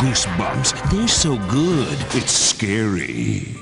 Goosebumps. They're so good, it's scary.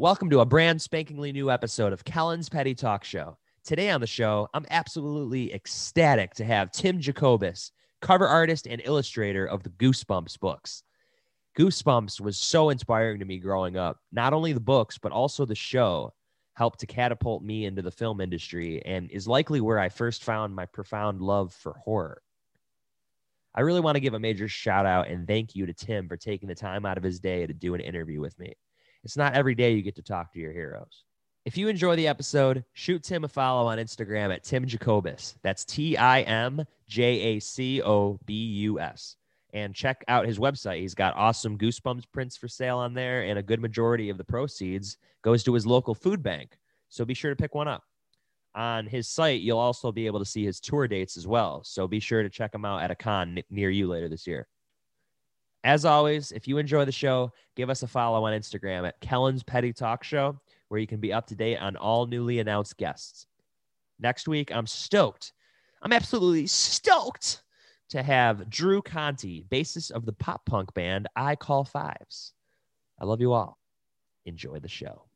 Welcome to a brand spankingly new episode of Kellen's Petty Talk Show. Today on the show, I'm absolutely ecstatic to have Tim Jacobus, cover artist and illustrator of the Goosebumps books. Goosebumps was so inspiring to me growing up. Not only the books, but also the show helped to catapult me into the film industry and is likely where I first found my profound love for horror. I really want to give a major shout out and thank you to Tim for taking the time out of his day to do an interview with me. It's not every day you get to talk to your heroes. If you enjoy the episode, shoot Tim a follow on Instagram at Tim Jacobus. That's T I M J A C O B U S. And check out his website. He's got awesome Goosebumps prints for sale on there, and a good majority of the proceeds goes to his local food bank. So be sure to pick one up. On his site, you'll also be able to see his tour dates as well. So be sure to check him out at a con near you later this year. As always, if you enjoy the show, give us a follow on Instagram at Kellen's Petty Talk Show, where you can be up to date on all newly announced guests. Next week, I'm stoked. I'm absolutely stoked to have Drew Conti, bassist of the pop punk band I Call Fives. I love you all. Enjoy the show.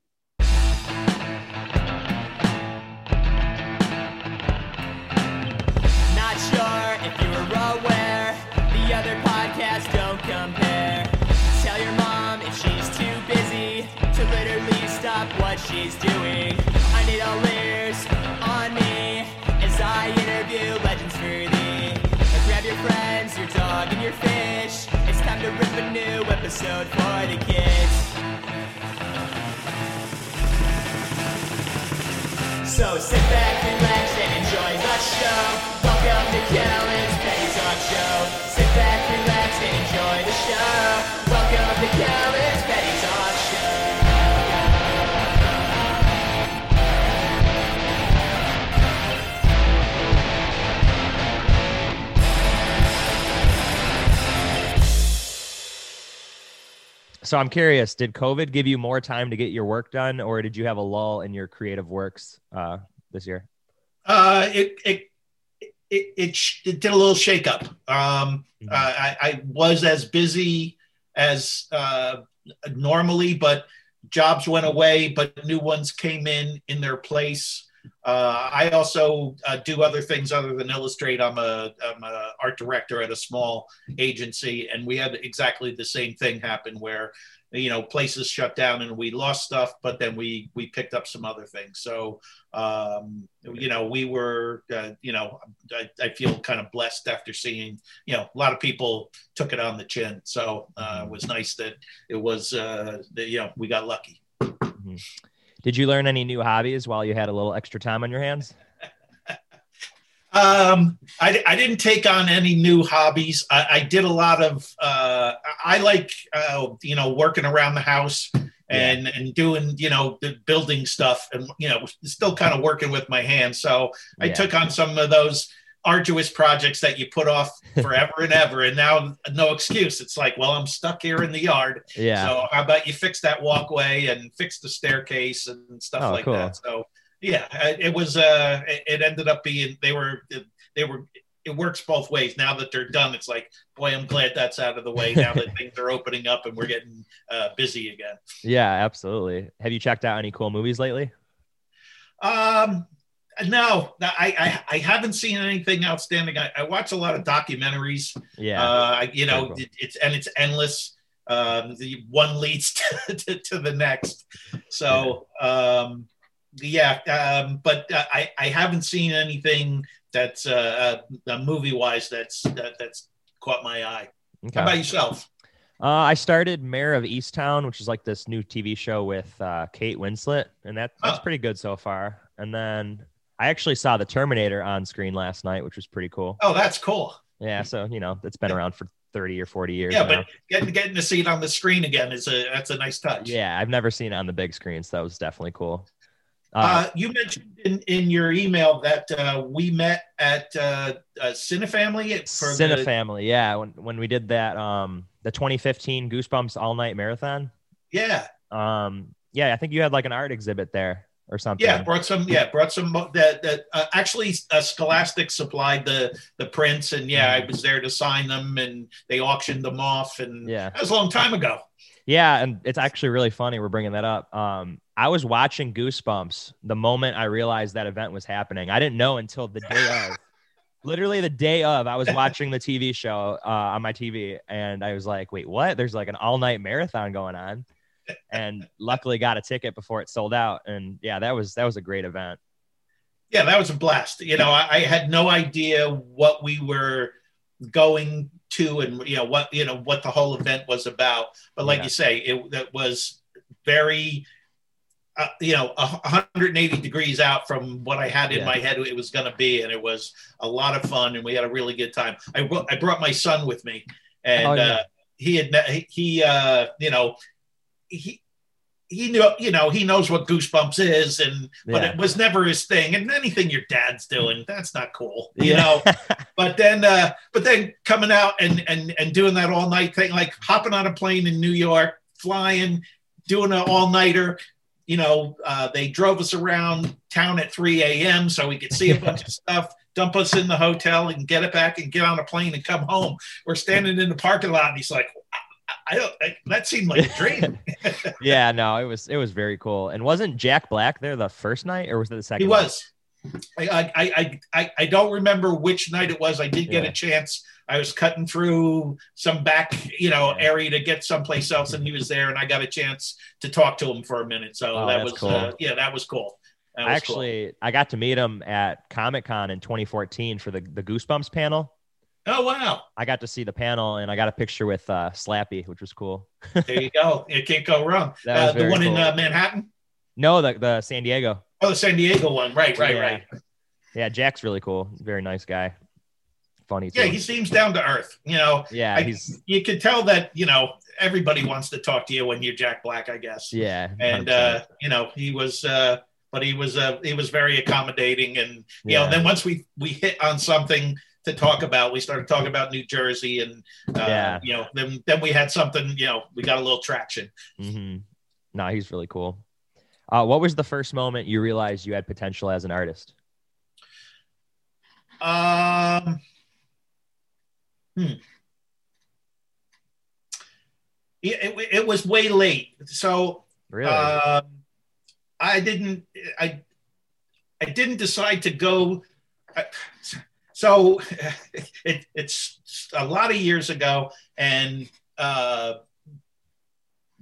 She's doing. I need all ears on me as I interview legends for thee. Now grab your friends, your dog, and your fish. It's time to rip a new episode for the kids. So sit back, and relax, So I'm curious, did COVID give you more time to get your work done, or did you have a lull in your creative works uh, this year? Uh, it it it, it, sh- it did a little shakeup. Um, Mhm. uh, I, I was as busy as uh, normally, but jobs went away, but new ones came in in their place. Uh, I also uh, do other things other than illustrate. I'm a, I'm a art director at a small agency, and we had exactly the same thing happen where you know places shut down and we lost stuff, but then we we picked up some other things. So um, you know we were uh, you know I, I feel kind of blessed after seeing you know a lot of people took it on the chin. So uh, it was nice that it was uh, you know we got lucky. Did you learn any new hobbies while you had a little extra time on your hands? Um, I, I didn't take on any new hobbies. I, I did a lot of, uh, I like, uh, you know, working around the house and, and doing, you know, the building stuff and, you know, still kind of working with my hands. So I Yeah. took on some of those arduous projects that you put off forever and ever. And now no excuse. It's like, well, I'm stuck here in the yard. Yeah. So how about you fix that walkway and fix the staircase and stuff Oh, like cool. that. So yeah, it was. Uh, it, it ended up being they were they were. It works both ways. Now that they're done, it's like, boy, I'm glad that's out of the way. Now that things are opening up and we're getting uh, busy again. yeah, absolutely. Have you checked out any cool movies lately? Um, no, I, I I haven't seen anything outstanding. I, I watch a lot of documentaries. Yeah. Uh, you know, cool. it, it's and it's endless. um, the one leads to, to, to the next. So um, yeah, um, but uh, I I haven't seen anything that's uh, uh, movie wise that's that, that's caught my eye. Okay. How about yourself? Uh, I started Mare of Easttown, which is like this new TV show with uh, Kate Winslet, and that that's Oh. pretty good so far. And then I actually saw the Terminator on screen last night, which was pretty cool. Oh, that's cool. Yeah, so you know it's been around for thirty or forty years. Yeah, now. but getting getting to see it on the screen again is a that's a nice touch. yeah, I've never seen it on the big screen, so that was definitely cool. Uh, Uh, you mentioned in, in your email that uh, we met at uh, uh, Cinefamily for Cine the, yeah. When when we did that, um, the 2015 Goosebumps All Night Marathon. yeah Um, yeah, I think you had like an art exhibit there or something. yeah brought some yeah brought some that that uh, actually uh, Scholastic supplied the the prints and yeah I was there to sign them and they auctioned them off and Yeah. that was a long time ago. Yeah, and it's actually really funny we're bringing that up. Um, I was watching Goosebumps the moment I realized that event was happening. I didn't know until the day of. Literally the day of, I was watching the TV show uh, on my TV, and I was like, "Wait, what? There's like an all-night marathon going on," and luckily got a ticket before it sold out. And yeah, that was that was a great event. Yeah, that was a blast. You know, I, I had no idea what we were going to and you know what you know what the whole event was about. But like Yeah. you say, it that was very uh, you know a 180 degrees out from what I had in Yeah. my head it was going to be, and it was a lot of fun, and we had a really good time. I brought I brought my son with me, and Oh, yeah. uh, he had he, he uh, you know he. He knew, you know, he knows what Goosebumps is, and but Yeah. it was never his thing. And anything your dad's doing, that's not cool, you Yeah. know. But then, uh, but then coming out and and and doing that all night thing, like hopping on a plane in New York, flying, doing an all nighter. You know, uh, they drove us around town at 3 a.m. so we could see a bunch of stuff, dump us in the hotel, and get it back and get on a plane and come home. We're standing in the parking lot, and he's like, "I, don't." I, that seemed like a dream. yeah, no, it was it was very cool. And wasn't Jack Black there the first night, or was it the second? He night? was. I, I, I, I, I don't remember which night it was. I did get Yeah. a chance. I was cutting through some back, you know, Yeah. area to get someplace else, and he was there, and I got a chance to talk to him for a minute. So Oh, that was, cool. uh, yeah, that was cool. That I was cool. actually I got to meet him at Comic Con in 2014 for the the Goosebumps panel. Oh wow, I got to see the panel and I got a picture with uh, Slappy, which was cool. there you go. It can't go wrong. Uh, the one in uh, Manhattan. No, the the San Diego. Oh, the San Diego one. Right, right, Yeah. right. Yeah, Jack's really cool. Very nice guy. Funny too. Yeah, he seems down to earth. You know, yeah, I- he's you could tell that. You know, everybody wants to talk to you when you're Jack Black. I guess. yeah, and 100%. uh, you know he was uh, but he was uh, he was very accommodating and you Yeah. know then once we we hit on something to talk about we started talking about new jersey and uh, Yeah. you know then then we had something you know we got a little traction hmm No, he's really cool. Uh, what was the first moment you realized you had potential as an artist? um hmm. it, it, it was way late so Really? Um, I didn't. I I didn't decide to go. I- So it, it's a lot of years ago, and uh,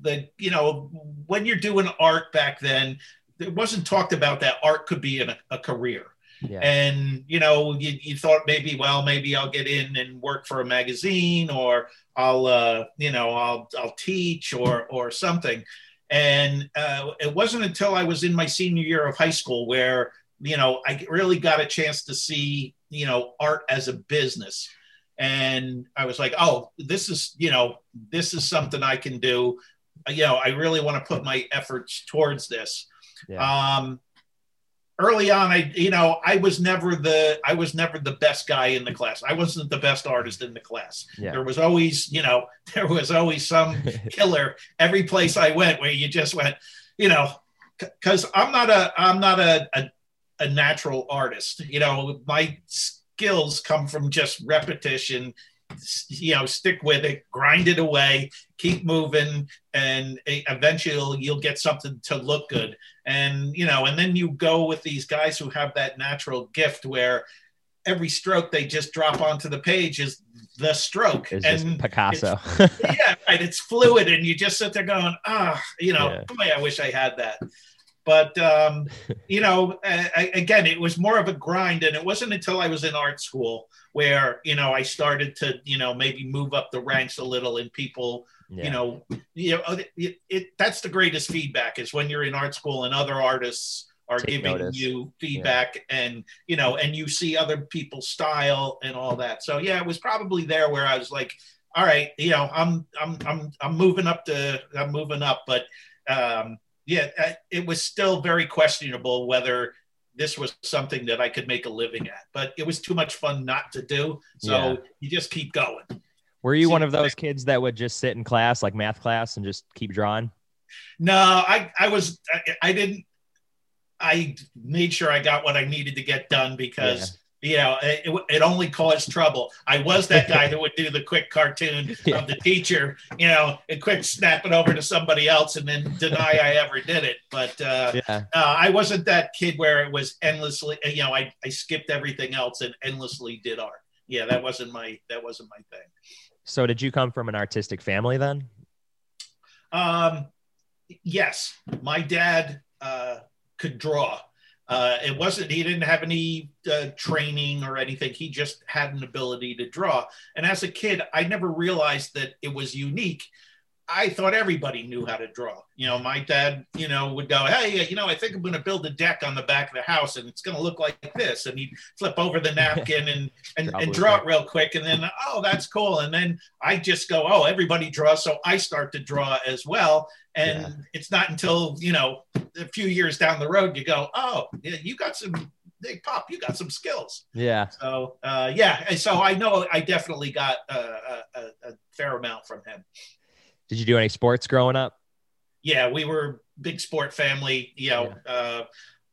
the you know when you're doing art back then, it wasn't talked about that art could be a, a career yeah. and you know you, you thought maybe well maybe i'll get in and work for a magazine or i'll uh, you know i'll i'll teach or or something and uh, it wasn't until i was in my senior year of high school where you know i really got a chance to see you know art as a business. And i was like oh this is you know this is something i can do. You know i really want to put my efforts towards this. Yeah. um early on i you know i was never the i was never the best guy in the class. I wasn't the best artist in the class. Yeah. there was always you know there was always some killer every place i went where you just went you know because i'm not a i'm not a, a a natural artist you know my skills come from just repetition you know stick with it grind it away keep moving and eventually you'll get something to look good and you know and then you go with these guys who have that natural gift where every stroke they just drop onto the page is the stroke. It's and Picasso. yeah, right. It's fluid, and you just sit there going, ah, you know, Yeah. boy, I wish I had that. But um, you know, I, I- again, it was more of a grind, and it wasn't until I was in art school where you know I started to you know maybe move up the ranks a little, and people Yeah. you know, you know, it, it, that's the greatest feedback is when you're in art school and other artists are Take giving notice. you feedback and you know, and you see other people's style and all that. So yeah, it was probably there where I was like, all right, you know, I'm I'm I'm I'm moving up to I'm moving up, but um, yeah, I- it was still very questionable whether this was something that I could make a living at. But it was too much fun not to do, so Yeah. you just keep going. Were you See, one of those kids that would just sit in class, like math class, and just keep drawing? No, I I was I, I didn't. I made sure I got what I needed to get done because you know it, it only caused trouble. I was that guy that would do the quick cartoon Yeah. of the teacher, you know, and quick snap it over to somebody else and then deny I ever did it. But uh, Yeah. uh, I wasn't that kid where it was endlessly. You know, I I skipped everything else and endlessly did art. Yeah, that wasn't my that wasn't my thing. So did you come from an artistic family then? Um, yes, my dad uh, could draw. Uh, it wasn't, he didn't have any uh, training or anything. He just had an ability to draw. And as a kid, I never realized that it was unique. I thought everybody knew how to draw. You know, my dad, you know, would go, Hey, you know, I think I'm going to build a deck on the back of the house and it's going to look like this. And he'd flip over the napkin and, and, and draw it real quick. And then, oh, that's cool. And then I just go, oh, everybody draws. So I start to draw as well. And Yeah. it's not until, you know, a few years down the road, you go, oh, yeah, you got some, hey, Pop, you got some skills. Yeah. So, uh, yeah. And so I know I definitely got a, a, a fair amount from him. Did you do any sports growing up? Yeah, we were big sport family. You know, uh,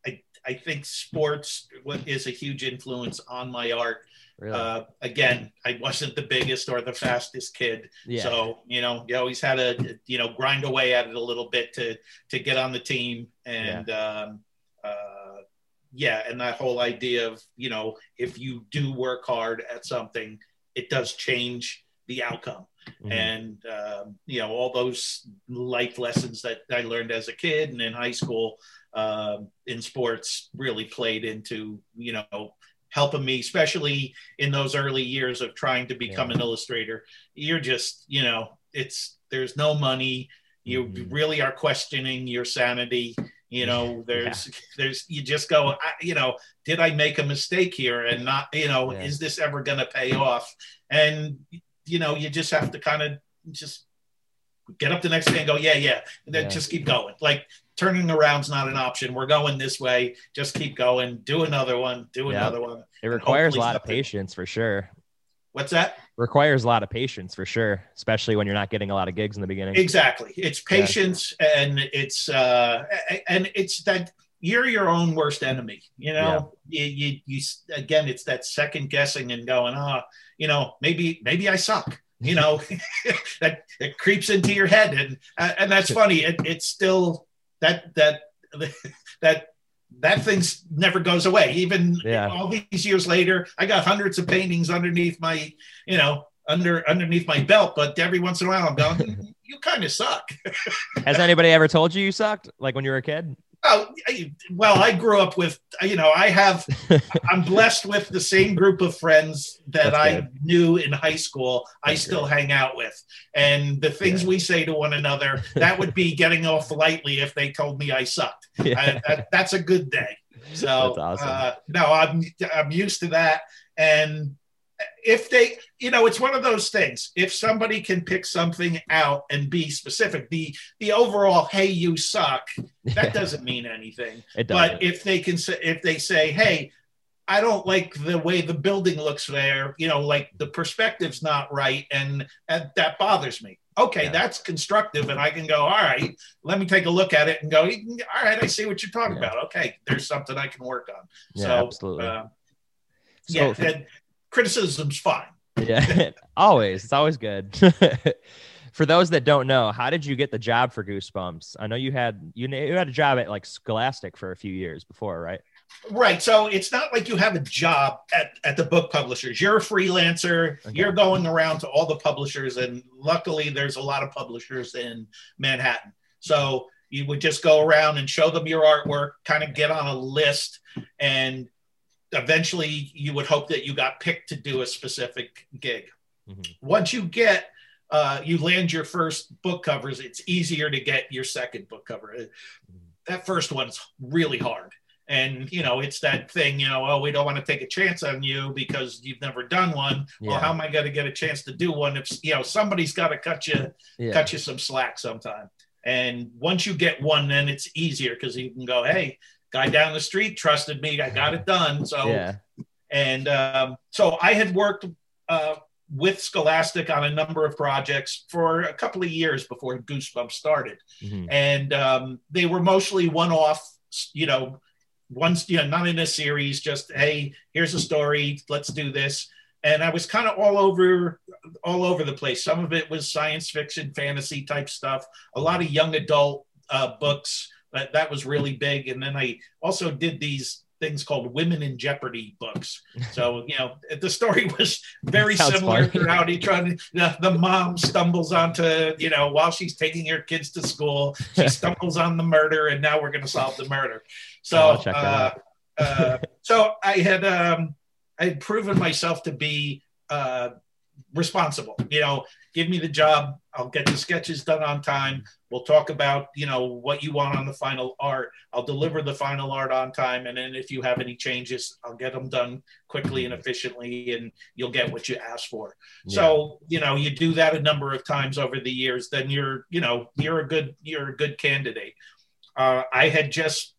I, I think sports is a huge influence on my art. Really? Uh, again, I wasn't the biggest or the fastest kid. yeah. So, you know, you always had to, you know, grind away at it a little bit to to get on the team. And um, uh, yeah, and that whole idea of, you know, if you do work hard at something, it does change the outcome. Mhm. And um, you know, all those life lessons that I learned as a kid and in high school um, in sports really played into, you know, helping me, especially in those early years of trying to become an illustrator. You're just, you know, it's there's no money. You Mhm. really are questioning your sanity. You know, there's there's you just go, I, you know, did I make a mistake here and not, you know, Yeah. is this ever going to pay off? And you know, you just have to kind of just get up the next day and go, yeah, yeah, and then Yeah. just keep going. Like turning around's not an option. We're going this way. Just keep going. Do another one. Do Yeah. another one. It requires a lot of patience for sure. What's that? Requires a lot of patience for sure, especially when you're not getting a lot of gigs in the beginning. Exactly. It's patience and it's uh and it's that you're your own worst enemy. You know, you, you you again, it's that second guessing and going, oh, you know, maybe maybe I suck. You know, that it creeps into your head, and uh, and that's funny. It, it's still that that that that thing's never goes away. Even Yeah. all these years later, I got hundreds of paintings underneath my, you know, under underneath my belt. But every once in a while, I'm going, "Mm, you kind of suck. Has anybody ever told you you sucked, like when you were a kid? Oh, well, I grew up with, you know, I have, I'm blessed with the same group of friends that That's I good. knew in high school. I That's still hang out with, and the things Yeah. we say to one another, that would be getting off lightly if they told me I sucked. Yeah. I, that, that's a good day. So awesome. uh, no, I'm I'm used to that. And if they, you know, it's one of those things. If somebody can pick something out and be specific, the the overall "Hey, you suck" that doesn't mean anything. But if they can say, if they say, "Hey," I don't like the way the building looks there. You know, like the perspective's not right, and, and that bothers me. Okay, Yeah. that's constructive, and I can go. All right, let me take a look at it and go. All right, I see what you're talking Yeah. about. Okay, there's something I can work on. yeah, so, absolutely. uh, So yeah, and criticism's fine. yeah, always. It's always good. for those that don't know, how did you get the job for Goosebumps? I know you had you, you had a job at like Scholastic for a few years before, right? Right. So it's not like you have a job at, at the book publishers. You're a freelancer. Okay. You're going around to all the publishers. And luckily, there's a lot of publishers in Manhattan. So you would just go around and show them your artwork, kind of get on a list. And eventually, you would hope that you got picked to do a specific gig. Mhm. Once you get, uh, you land your first book covers, it's easier to get your second book cover. That first one's really hard and you know it's that thing you know oh we don't want to take a chance on you because you've never done one well how am i going to get a chance to do one if you know somebody's got to cut you Yeah. cut you some slack sometime and once you get one then it's easier because you can go hey guy down the street trusted me i got it done so Yeah. and um, so I had worked uh, with Scholastic on a number of projects for a couple of years before Goosebumps started, Mhm. and um, they were mostly one-off. You know, once you know, not in a series. Just hey, here's a story. Let's do this. And I was kind of all over, all over the place. Some of it was science fiction, fantasy type stuff. A lot of young adult uh, books. That that was really big. And then I also did these things called Women in Jeopardy books. So you know, the story was very similar funny. throughout each one. The, the mom stumbles onto, you know, while she's taking her kids to school, she stumbles on the murder, and now we're going to solve the murder. Oh, So, that uh, uh, so I had um, I had proven myself to be uh, responsible. You know, give me the job. I'll get the sketches done on time. We'll talk about you know what you want on the final art. I'll deliver the final art on time, and then if you have any changes, I'll get them done quickly and efficiently, and you'll get what you asked for. So you know, you do that a number of times over the years, then you're you know you're a good you're a good candidate. Uh, I had just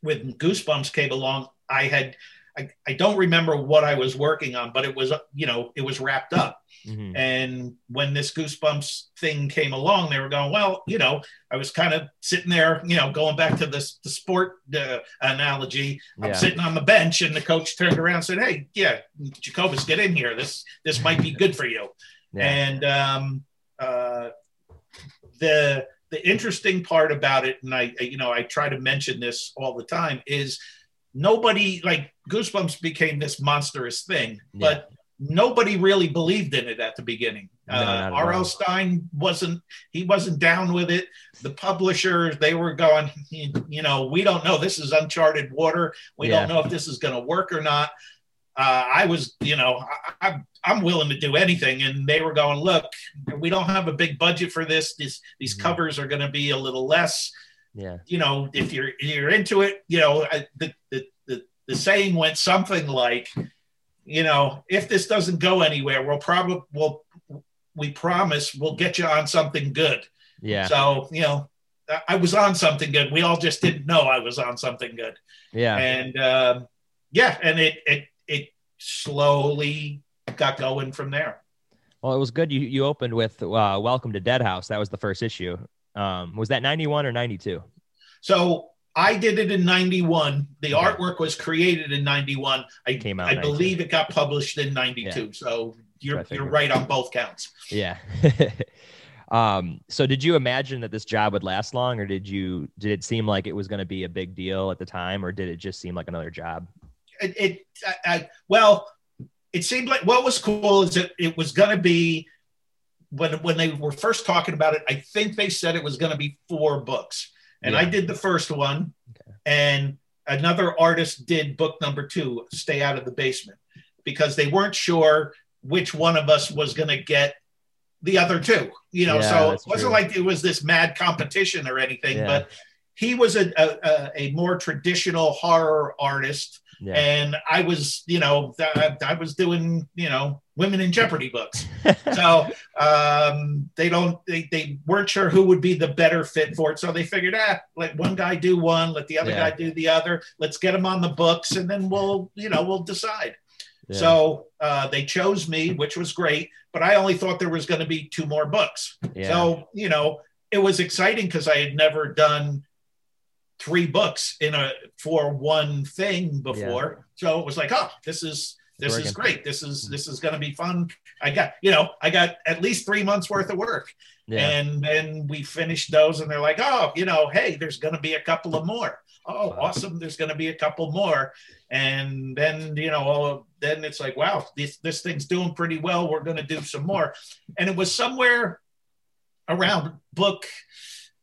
when Goosebumps came along, I had I, I don't remember what I was working on, but it was you know it was wrapped up. Mhm. And when this Goosebumps thing came along, they were going, well, you know, I was kind of sitting there, you know, going back to this the sport uh, analogy. I'm Yeah. sitting on the bench, and the coach turned around and said, "Hey, yeah, Jacobus, get in here. This this might be good for you." Yeah. And um, uh, the the interesting part about it, and I, I- you know, I try to mention this all the time, is nobody like Goosebumps became this monstrous thing, but nobody really believed in it at the beginning. No, uh, R.L. Stine wasn't he wasn't down with it. The publishers they were going, you know, we don't know. This is uncharted water. We Yeah. don't know if this is going to work or not. Uh, I was, you know, I, I'm I'm willing to do anything, and they were going, look, we don't have a big budget for this. These these Mhm. covers are going to be a little less yeah. you know, if you're you're into it, you know, I, the, the the the saying went something like, you know, if this doesn't go anywhere, we'll probably we'll we promise we'll get you on something good. Yeah. So you know, I- was on something good. We all just didn't know I was on something good, Yeah. and um, yeah, and it it it slowly got going from there. Well, it was good. You you opened with uh, "Welcome to Dead House." That was the first issue. Um, was that ninety one or ninety two? So I did it in 91. The Okay. artwork was created in 91. I, Came out I believe it got published in 92. So you're, you're right on both counts. Yeah. um, so did you imagine that this job would last long, or did you did it seem like it was going to be a big deal at the time, or did it just seem like another job? It, it I, I, well, it seemed like what was cool is that it was going to be when when they were first talking about it. I think they said it was going to be four books, and I did the first one, Okay. and another artist did book number two, "Stay Out of the Basement," because they weren't sure which one of us was going to get the other two. You know, Yeah, so it wasn't true. like it was this mad competition or anything, Yeah. but he was a, a- a more traditional horror artist Yeah. and I was, you know, th- I was doing, you know, women in Jeopardy books. so um, they don't, they, they weren't sure who would be the better fit for it. So they figured, ah, let one guy do one, let the other Yeah. guy do the other. Let's get them on the books, and then we'll, you know, we'll decide. Yeah. So uh, they chose me, which was great. But I only thought there was going to be two more books. yeah. So, you know, it was exciting because I had never done three books in a for one thing before. So it was like, oh, this is this Working. is great. This is mm-hmm. this is going to be fun. I got you know I got at least three months worth of work, Yeah. and then we finished those, and they're like, oh, you know, hey, there's going to be a couple of more. Oh, Wow. awesome! There's going to be a couple more, and then you know, oh, then it's like, wow, this this thing's doing pretty well. We're going to do some more, and it was somewhere around book,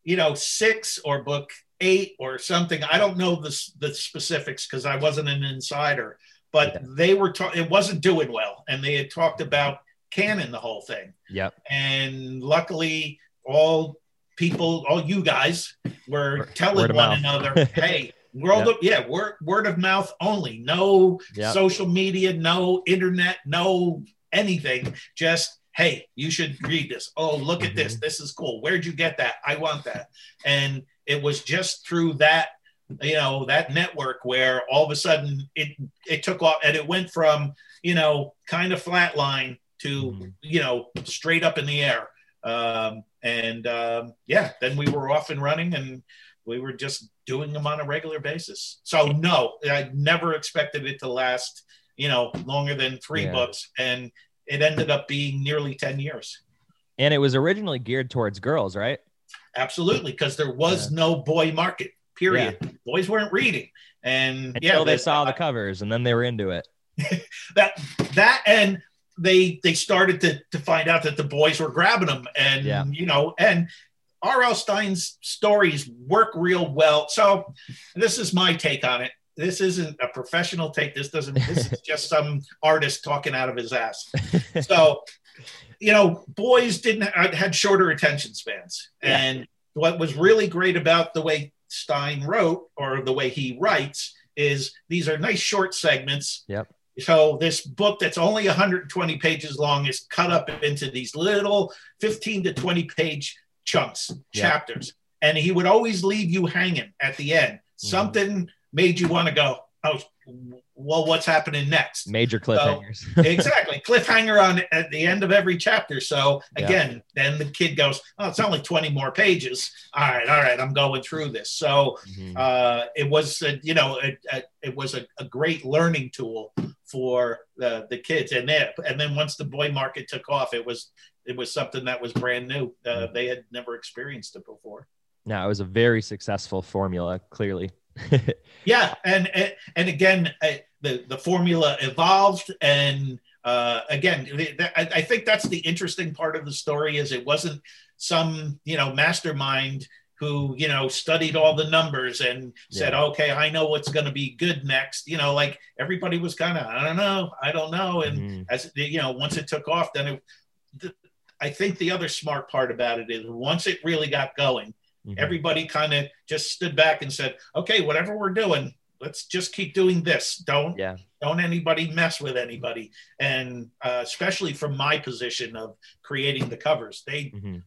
you know, six or book eight or something. I don't know the the specifics because I wasn't an insider, but Yeah. they were ta- it wasn't doing well, and they had talked about canon the whole thing. Yep. and luckily all people all you guys were Word- telling word one another hey world of, yeah word, word of mouth only. No Yep. social media no internet no anything. Just hey you should read this. Oh look at this. Mm-hmm. This is cool. Where'd you get that? I want that. And it was just through that you know that network where all of a sudden it it took off and it went from you know kind of flatline to Mhm. you know straight up in the air um, and um, yeah then we were off and running and we were just doing them on a regular basis so no i never expected it to last you know longer than three Yeah. books and it ended up being nearly 10 years And it was originally geared towards girls, right? Absolutely because there was no boy market period boys weren't reading and Until yeah they the- saw the covers and then they were into it. that that and they they started to to find out that the boys were grabbing them and Yeah. you know and R.L. Stine's stories work real well. So this is my take on it. This isn't a professional take. This doesn't. This is just some artist talking out of his ass. So, you know, boys didn't had shorter attention spans, Yeah. and what was really great about the way Stine wrote or the way he writes is these are nice short segments. Yep. So this book that's only 120 pages long is cut up into these little 15 to 20 page chunks, Yeah. chapters, and he would always leave you hanging at the end. Mm-hmm. Something made you want to go, oh, well, what's happening next? Major cliffhangers. exactly cliffhanger on at the end of every chapter so Yeah. again then the kid goes oh it's only 20 more pages all right all right i'm going through this so Mhm. uh, it was uh, you know it, uh, it was a, a great learning tool for the, the kids and then and then once the boy market took off it was it was something that was brand new uh, they had never experienced it before no, it was a very successful formula, clearly. yeah and and, and again the the formula evolved and uh, again I, I think that's the interesting part of the story is it wasn't some you know mastermind who you know studied all the numbers and said okay i know what's going to be good next you know like everybody was kind of i don't know i don't know and Mhm. as you know once it took off then it, the, i think the other smart part about it is once it really got going Mhm. everybody kind of just stood back and said, "Okay, whatever we're doing, let's just keep doing this. Don't yeah. don't anybody mess with anybody." And uh, especially from my position of creating the covers, they Mhm.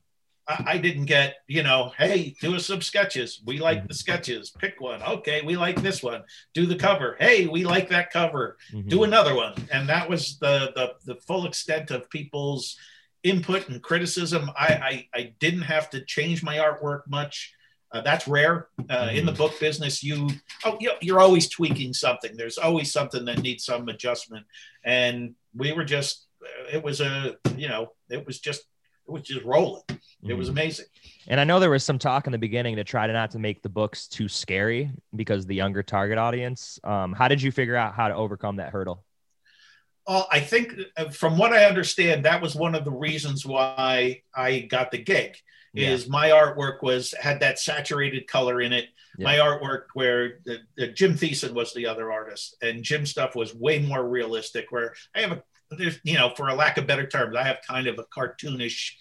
I, I didn't get you know, hey, do us some sketches. We like Mhm. the sketches. Pick one. Okay, we like this one. Do the cover. Hey, we like that cover Mhm. do another one and that was the the, the full extent of people's input and criticism i i, I didn't have to change my artwork much uh, that's rare uh, in the book business you oh you- you're always tweaking something there's always something that needs some adjustment and we were just it was a you know it was just it was just rolling it was Mhm. amazing And I know there was some talk in the beginning to try to not to make the books too scary because the younger target audience. Um, how did you figure out how to overcome that hurdle? Well, I think uh, from what I understand, that was one of the reasons why I got the gig. Is my artwork was had that saturated color in it. My artwork, where the, the Jim Thiesen was the other artist, and Jim stuff was way more realistic. Where I have a, there's, you know, for a lack of better terms, I have kind of a cartoonish,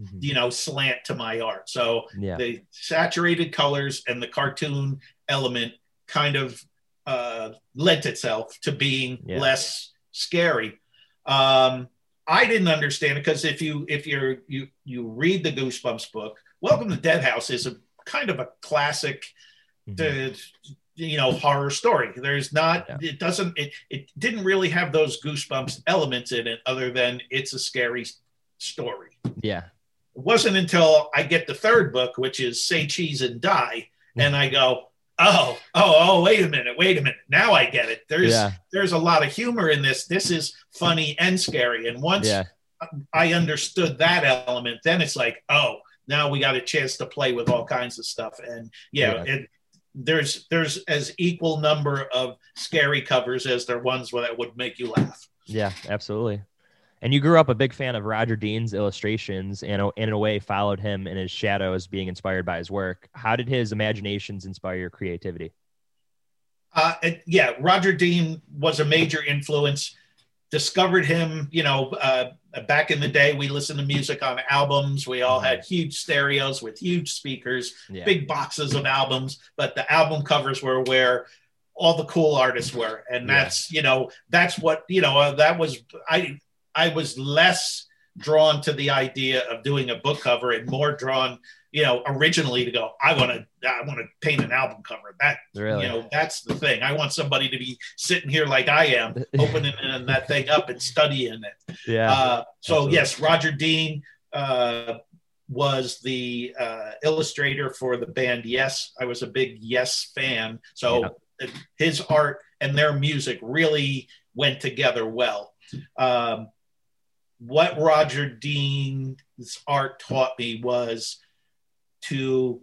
Mhm. you know, slant to my art. So Yeah. the saturated colors and the cartoon element kind of uh, lent itself to being Yeah. less scary. Um, I didn't understand it because if you if you're you you read the Goosebumps book, Welcome to Dead House is a kind of a classic, Mhm. uh, you know, horror story. There's not Yeah. it doesn't it it didn't really have those Goosebumps elements in it other than it's a scary story Yeah. it wasn't until I get the third book, which is Say Cheese and Die, and I go, oh, oh, oh, wait a minute, wait a minute. Now I get it. There's Yeah. there's a lot of humor in this. This is funny and scary. And once Yeah. I understood that element, then it's like, oh, now we got a chance to play with all kinds of stuff. And yeah, Yeah. it there's there's as equal number of scary covers as there ones that would make you laugh. Yeah, absolutely. And you grew up a big fan of Roger Dean's illustrations and, and in a way followed him in his shadows, being inspired by his work. How did his imaginations inspire your creativity? Uh, it- yeah, Roger Dean was a major influence. Discovered him, you know, uh, back in the day. We listened to music on albums. We all had huge stereos with huge speakers, Yeah. big boxes of albums. But the album covers were where all the cool artists were, and Yeah. that's you know that's what you know uh, that was I I was less drawn to the idea of doing a book cover and more drawn you know originally to go I want to I want to paint an album cover that Really? you know that's the thing i want somebody to be sitting here like i am opening that thing up and studying it yeah. uh, so absolutely. yes roger dean uh, was the uh, illustrator for the band yes i was a big yes fan so his art and their music really went together well um, what roger dean's art taught me was to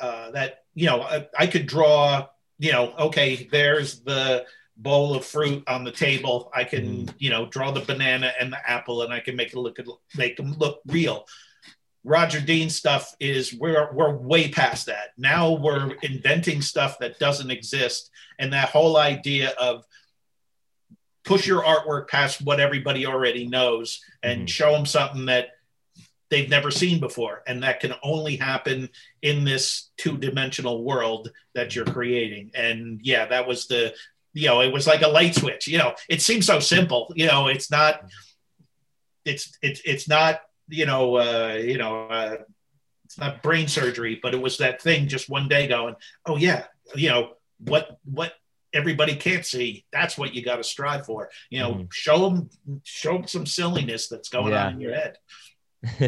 uh, that you know I, I could draw you know okay there's the bowl of fruit on the table. I can you know draw the banana and the apple and i can make it look make them look real. Roger dean stuff is we're we're way past that. Now we're inventing stuff that doesn't exist. And that whole idea of push your artwork past what everybody already knows and Mhm. show them something that they've never seen before and that can only happen in this two-dimensional world that you're creating. And yeah that was the you know it was like a light switch. You know it seems so simple. You know it's not it's it's it's not you know uh you know uh it's not brain surgery but it was that thing just one day going oh yeah you know what what everybody can't see that's what you got to strive for. You know Mhm. show them show them some silliness that's going Yeah. on in your head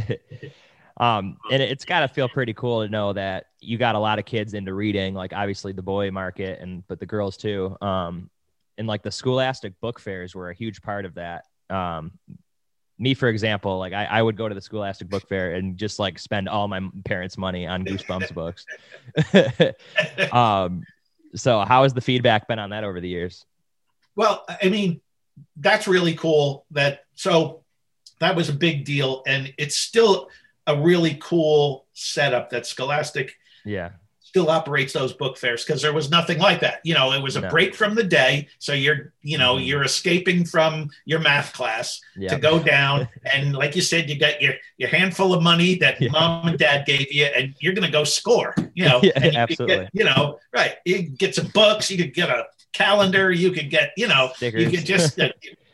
um, and it- it's got to feel pretty cool to know that you got a lot of kids into reading, like obviously the boy market and but the girls too. Um, and like the Scholastic book fairs were a huge part of that. Um, me, for example, like I, I would go to the Scholastic book fair and just like spend all my parents' money on Goosebumps books. um, so how has the feedback been on that over the years? Well, I mean, that's really cool. That so that was a big deal, and it's still a really cool setup that Scholastic Yeah, still operates those book fairs because there was nothing like that. You know, it was a No. break from the day, so you're you know Mhm. you're escaping from your math class yeah, to go down, and like you said, you got your your handful of money that Yeah. mom and dad gave you, and you're gonna go score. You know, Yeah, you absolutely. Get, you know, right? You get some books, you could get a calendar, you could get you know Stickers. you could just uh,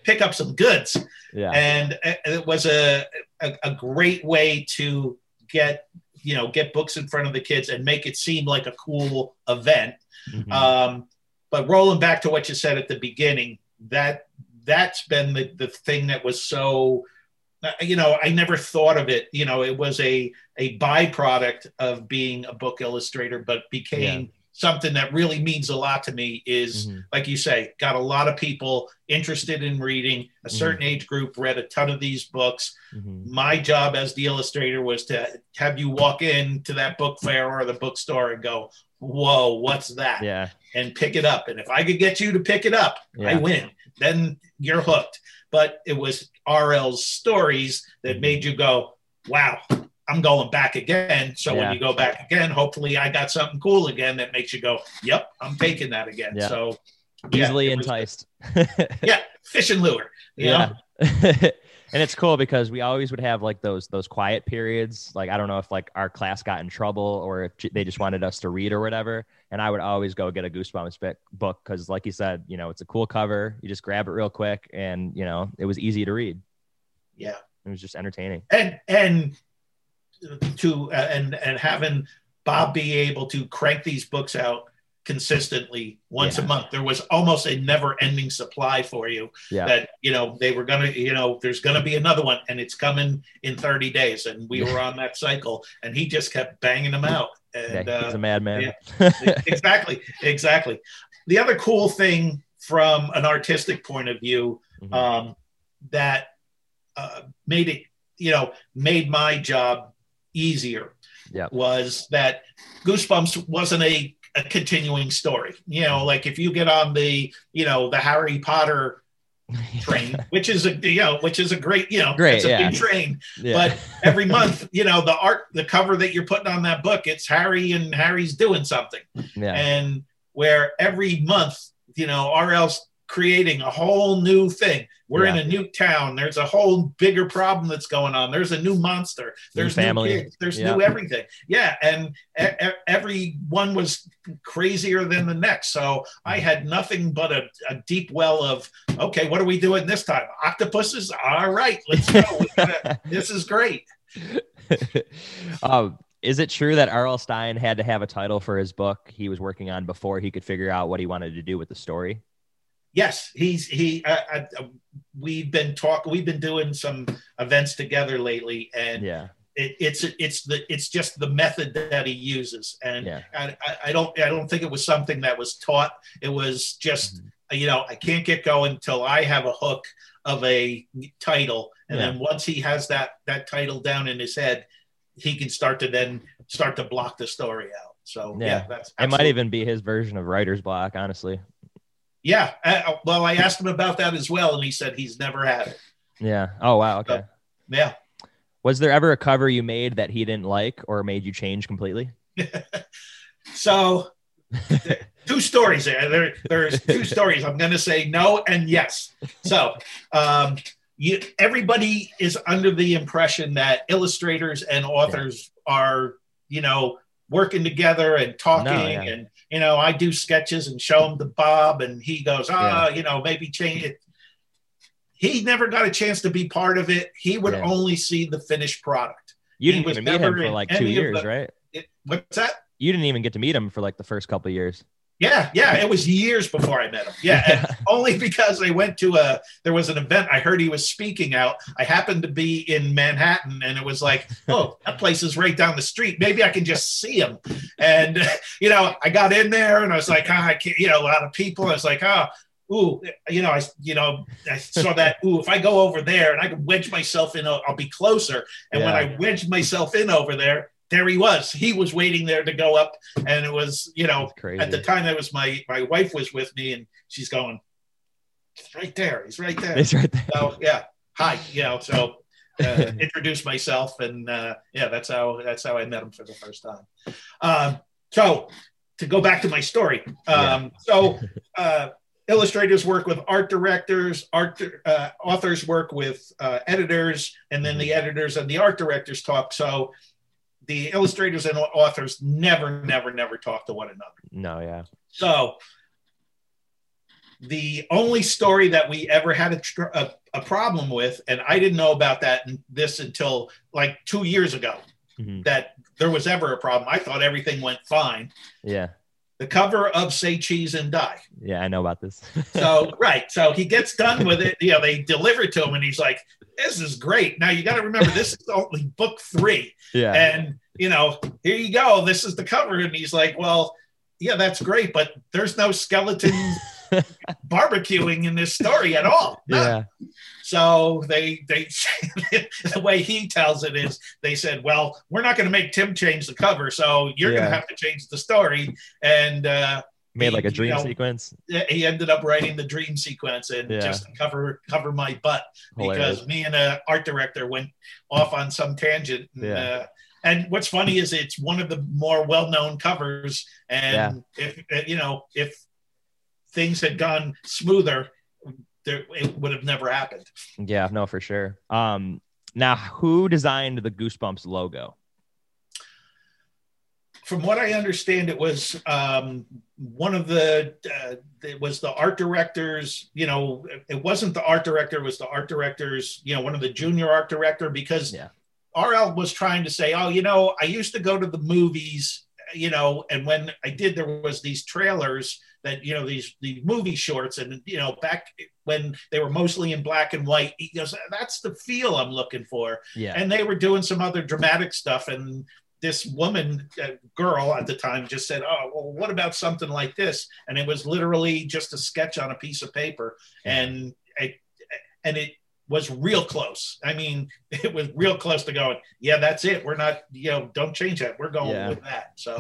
pick up some goods. Yeah, and it was a, a a great way to get you know get books in front of the kids and make it seem like a cool event. Mhm. um, but rolling back to what you said at the beginning that that's been the, the thing that was so uh, you know i never thought of it. You know it was a a byproduct of being a book illustrator but became something that really means a lot to me is Mhm. like you say, got a lot of people interested in reading. A certain age group read a ton of these books. Mhm. My job as the illustrator was to have you walk into that book fair or the bookstore and go, "Whoa, what's that?" yeah, and pick it up. And if I could get you to pick it up, I win. Then you're hooked. But it was RL's stories that Mhm. made you go, "Wow." I'm going back again. So Yeah. when you go back again, hopefully I got something cool again that makes you go, "Yep, I'm taking that again." Yeah. So easily enticed. yeah, fish and lure. Yeah. and it's cool because we always would have like those those quiet periods. Like I don't know if like our class got in trouble or if they just wanted us to read or whatever. And I would always go get a Goosebumps book because, like you said, you know, it's a cool cover. You just grab it real quick, and you know, it was easy to read. Yeah. It was just entertaining. And and to uh, and and having Bob be able to crank these books out consistently once Yeah. a month. There was almost a never-ending supply for you. Yeah. That you know they were gonna, you know, there's gonna be another one, and it's coming in 30 days. And we were on that cycle, and he just kept banging them out. And yeah, he's uh, a madman. exactly, exactly. The other cool thing from an artistic point of view Mhm. um, that uh, made it, you know, made my job easier Yep. was that Goosebumps wasn't a, a continuing story. You know, like if you get on the, you know, the Harry Potter train, which is a, you know, which is a great, you know, Great, it's a yeah. big train. yeah. But every month, you know, the art, the cover that you're putting on that book, it's Harry and Harry's doing something yeah. and where every month, you know, RL's creating a whole new thing. We're in a new town. There's a whole bigger problem that's going on. There's a new monster. New There's family. new kids. There's Yeah. new everything. Yeah, and e- every one was crazier than the next. So I Mm-hmm. had nothing but a, a deep well of okay, what are we doing this time? Octopuses. All right, let's go. This is great. um, is it true that R.L. Stine had to have a title for his book he was working on before he could figure out what he wanted to do with the story? Yes, he's he. Uh, uh, we've been talking. We've been doing some events together lately, and Yeah. it, it's it's the it's just the method that he uses, and Yeah. I, I, don't I don't think it was something that was taught. It was just Mm-hmm. you know I can't get going until I have a hook of a title, and Yeah. then once he has that that title down in his head, he can start to then start to block the story out. So yeah, Yeah. that's It might even be his version of writer's block, honestly. Yeah. Uh, well, I asked him about that as well, and he said he's never had it. Yeah. Oh, wow. Okay. Yeah. Was there ever a cover you made that he didn't like or made you change completely? So two stories there. there. There's two stories. I'm going to say no and yes. So um, you, everybody is under the impression that illustrators and authors are, you know, working together and talking. No, yeah. And, you know, I do sketches and show them to Bob, and he goes, ah, you know, maybe change it. He never got a chance to be part of it. He would Yeah. only see the finished product. You didn't even meet him for like two years, the- right? It, what's that? You didn't even get to meet him for like the first couple of years. Yeah, yeah, it was years before I met him. Yeah, and only because I went to a there was an event. I heard he was speaking out. I happened to be in Manhattan, and it was like, oh, that place is right down the street. Maybe I can just see him. And you know, I got in there, and I was like, ah, I can't. You know, a lot of people. I was like, oh. Ooh, you know, I, you know, I saw that. Ooh, if I go over there and I can wedge myself in, I'll I'll be closer. And when I wedged myself in over there, there he was. He was waiting there to go up, and it was, you know, at the time that was my my wife was with me and she's going he's right there. He's right there. He's right there. so yeah. Hi. You know so uh, introduce myself and uh, yeah that's how that's how i met him for the first time. Um, so to go back to my story um, so uh, illustrators work with art directors art uh, authors work with uh, editors and then the editors and the art directors talk. So the illustrators and authors never never never talk to one another No, yeah. so the only story that we ever had a, tr- a, a problem with, and I didn't know about that this until like two years ago, Mhm. that there was ever a problem. I thought everything went fine. Yeah. The cover of Say Cheese and Die. Yeah, I know about this. So right, so he gets done with it. You know, they deliver it to him, and he's like, "This is great." Now you got to remember, this is only book three. yeah. And, you know, here you go. This is the cover. And he's like, well, yeah, that's great, but there's no skeleton barbecuing in this story at all. None. yeah. So they, they, the way he tells it is they said, well, we're not going to make Tim change the cover. So you're going to have to change the story. And, uh, Made like a you dream know, sequence. he ended up writing the dream sequence and Yeah. just cover cover my butt Hilarious. because me and a art director went off on some tangent. And, Yeah. uh, and what's funny is it's one of the more well-known covers, and if uh, you know if things had gone smoother, there it would have never happened. Yeah, no, for sure. Um, now who designed the Goosebumps logo? From what I understand, it was um, one of the uh, it was the art directors. You know, it wasn't the art director; it was the art directors. You know, one of the junior art director because Yeah. RL was trying to say, oh, you know, I used to go to the movies, you know, and when I did, there was these trailers that, you know, these the movie shorts, and you know, back when they were mostly in black and white, he goes, that's the feel I'm looking for. Yeah. And they were doing some other dramatic stuff, and this woman, uh, girl at the time, just said, "Oh, well, what about something like this?" And it was literally just a sketch on a piece of paper, and it, and it was real close. I mean, it was real close to going, "Yeah, that's it. We're not, you know, don't change that. We're going Yeah. with that." So,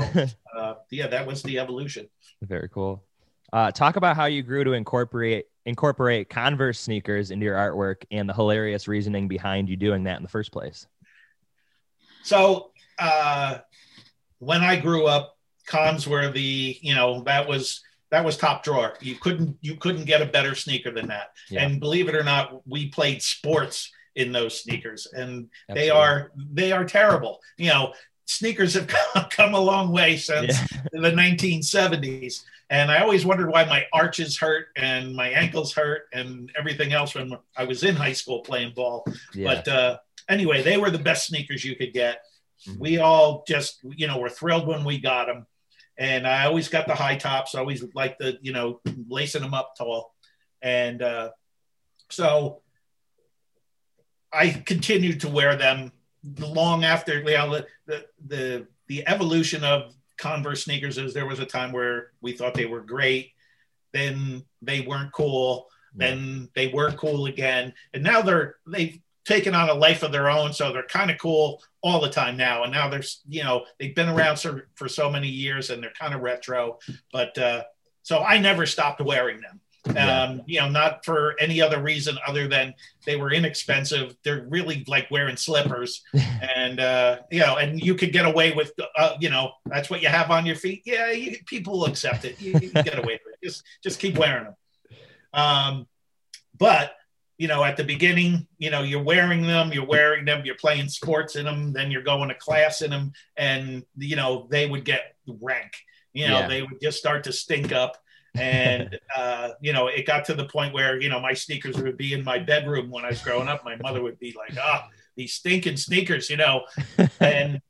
uh, yeah, that was the evolution. Very cool. Uh, talk about how you grew to incorporate incorporate Converse sneakers into your artwork and the hilarious reasoning behind you doing that in the first place. So uh, when I grew up, cons were the you know that was that was top drawer. You couldn't you couldn't get a better sneaker than that. Yeah. And believe it or not, we played sports in those sneakers, and they are they are terrible. You know, sneakers have come, come a long way since Yeah. the 1970s. And I always wondered why my arches hurt and my ankles hurt and everything else when I was in high school playing ball. Yeah. But uh, anyway, they were the best sneakers you could get. Mhm. We all just, you know, were thrilled when we got them. And I always got the high tops. I always like the, you know, lacing them up tall. And uh, so I continued to wear them long after you know, the, the, the, the evolution of Converse sneakers is there was a time where we thought they were great. Then they weren't cool then they were cool again and now they're they've taken on a life of their own. So they're kind of cool all the time now. And now there's you know they've been around for, for so many years and they're kind of retro. But uh so i never stopped wearing them. Yeah. um you know not for any other reason other than they were inexpensive. They're really like wearing slippers. And uh you know and you could get away with uh, you know that's what you have on your feet? Yeah you, people accept it. You, you get away with it. Just just keep wearing them. Um, but you know, at the beginning, you know, you're wearing them, you're wearing them, you're playing sports in them, then you're going to class in them, and you know, they would get rank. You know, Yeah. they would just start to stink up. And uh, you know, it got to the point where, you know, my sneakers would be in my bedroom when I was growing up. My mother would be like, ah, these stinking sneakers, you know. and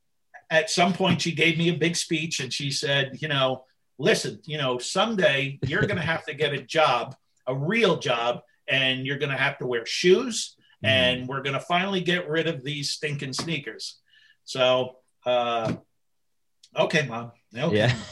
at some point she gave me a big speech and she said, you know, listen, you know, someday you're going to have to get a job, a real job, and you're going to have to wear shoes, and we're going to finally get rid of these stinking sneakers. So, uh, okay, mom. Okay. Yeah.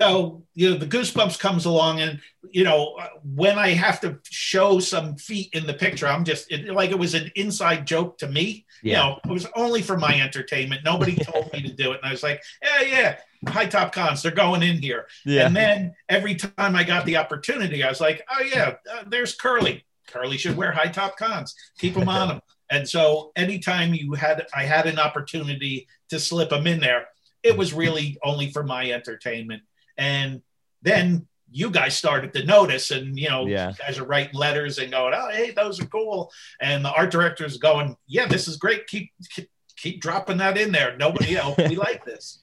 So, you know, the goosebumps comes along, and you know, when I have to show some feet in the picture, I'm just it, like it was an inside joke to me. You Yeah. know, it was only for my entertainment. Nobody told me to do it, and I was like, yeah, yeah, high top cons, they're going in here. Yeah. And then every time I got the opportunity, I was like, oh, yeah, uh, there's Curly. Curly should wear high top cons. Keep them on him. And so anytime you had, I had an opportunity to slip them in there, it was really only for my entertainment. And then you guys started to notice, and you know, Yeah. you guys are writing letters and going, oh, hey, those are cool. And the art director's going, yeah, this is great. Keep, keep, keep dropping that in there. Nobody, you know, we like this.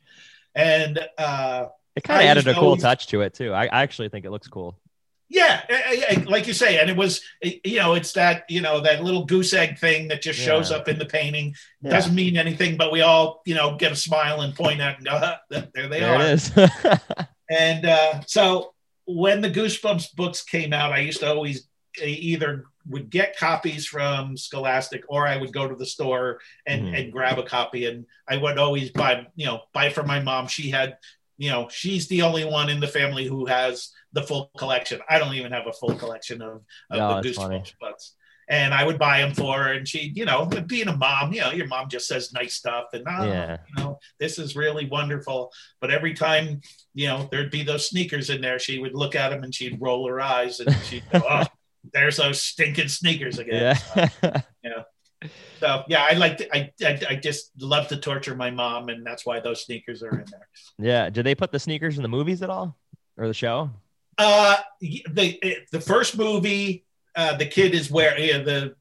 And, uh, It kind of added a cool touch to it too. I, I actually think it looks cool. Yeah, I- I- I- like you say, and it was, eh, you know, it's that, you know, that little goose egg thing that just shows Yeah. up in the painting. Yeah. Doesn't mean anything, but we all, you know, get a smile and point at and go, "Huh, there they there are. it is. And uh, so when the Goosebumps books came out, I used to always eh, either would get copies from Scholastic or I would go to the store and, Mhm. and grab a copy. And I would always buy, you know, buy from my mom. She had, you know, she's the only one in the family who has the full collection. I don't even have a full collection of, of No, the funny. Goosebumps books. And I would buy them for her, and she, you know, being a mom, you know, your mom just says nice stuff, and oh, Yeah. you know, this is really wonderful. But every time you know, there'd be those sneakers in there. She would look at them and she'd roll her eyes and she'd go, "Oh, there's those stinking sneakers again." yeah. So yeah, I like to, I, I I just love to torture my mom, and that's why those sneakers are in there. yeah. Did they put the sneakers in the movies at all or the show? Uh, the the first movie, uh, the kid is wearing yeah, the.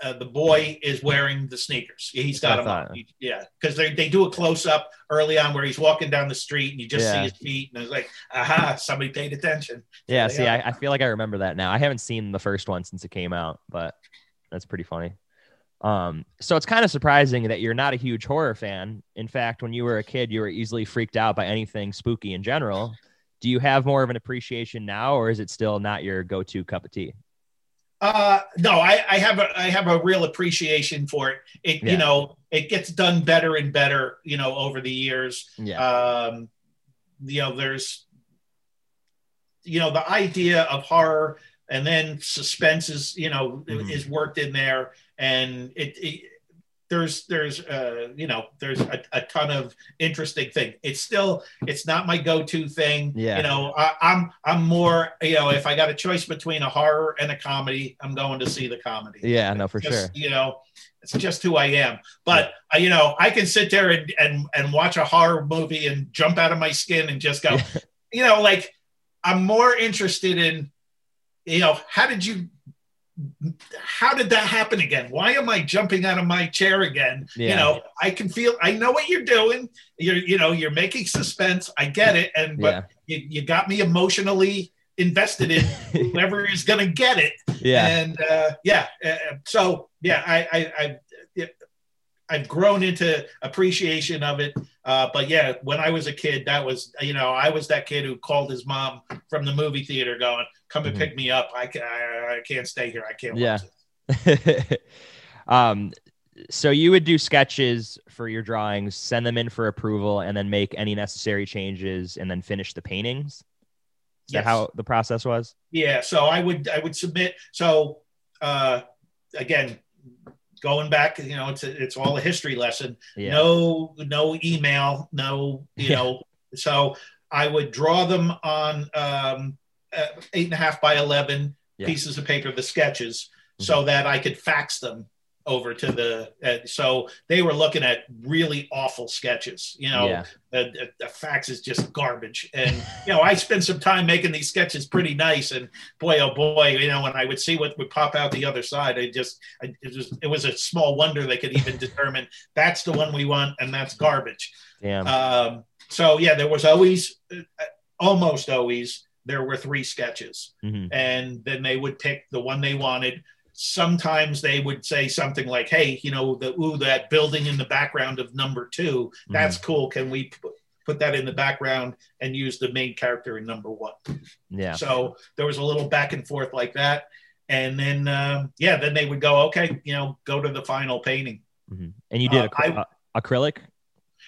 Uh, the boy is wearing the sneakers. He's got them on. yeah, because they, they do a close up early on where he's walking down the street and you just see his feet and it's like, aha, somebody paid attention. Yeah. See. I, I feel like I remember that now. I haven't seen the first one since it came out, but that's pretty funny. Um, so it's kind of surprising that you're not a huge horror fan. In fact, when you were a kid, you were easily freaked out by anything spooky in general. Do you have more of an appreciation now, or is it still not your go-to cup of tea? Uh, no, I, I have a I have a real appreciation for it. It Yeah. you know it gets done better and better you know over the years. Yeah. Um, you know, there's you know the idea of horror and then suspense is you know Mhm. is worked in there, and it. it there's there's uh you know there's a, a ton of interesting thing it's still it's not my go-to thing Yeah. you know I, i'm i'm more you know if i got a choice between a horror and a comedy i'm going to see the comedy yeah, no, for just, sure. You know, it's just who I am. But uh, you know, I can sit there and, and and watch a horror movie and jump out of my skin and just go, Yeah. you know, like I'm more interested in, you know, how did you how did that happen again? Why am I jumping out of my chair again? You know, I can feel I know what you're doing. You're you know, you're making suspense. I get it. And but Yeah. you, you got me emotionally invested in whoever is gonna get it Yeah. and uh, yeah, uh, so yeah, I, I, I, I've grown into appreciation of it. Uh, but yeah, when I was a kid, that was you know I was that kid who called his mom from the movie theater, going, "Come and Mhm. pick me up. I, ca- I, I can't stay here. I can't." Yeah. um, so you would do sketches for your drawings, send them in for approval, and then make any necessary changes, and then finish the paintings. Is Yes. that how the process was? Yeah, so I would I would submit. So uh, again, going back, you know, it's a, it's all a history lesson. Yeah. no no email no you Yeah. know so i would draw them on um uh, eight and a half by 11 Yeah. pieces of paper the sketches so that i could fax them over to the uh, so they were looking at really awful sketches you know Yeah. the, the, fax is just garbage and you know i spent some time making these sketches pretty nice and boy oh boy you know when i would see what would pop out the other side i just I, it, was, it was a small wonder they could even determine that's the one we want and that's garbage Damn. um, so yeah there was always uh, almost always there were three sketches. Mhm. and then they would pick the one they wanted. Sometimes they would say something like hey you know the ooh that building in the background of number two that's cool. Can we p- put that in the background and use the main character in number one? Yeah. so there was a little back and forth like that. And then um, yeah then they would go okay you know go to the final painting. Mhm. And you did Uh, acry- uh, acrylic.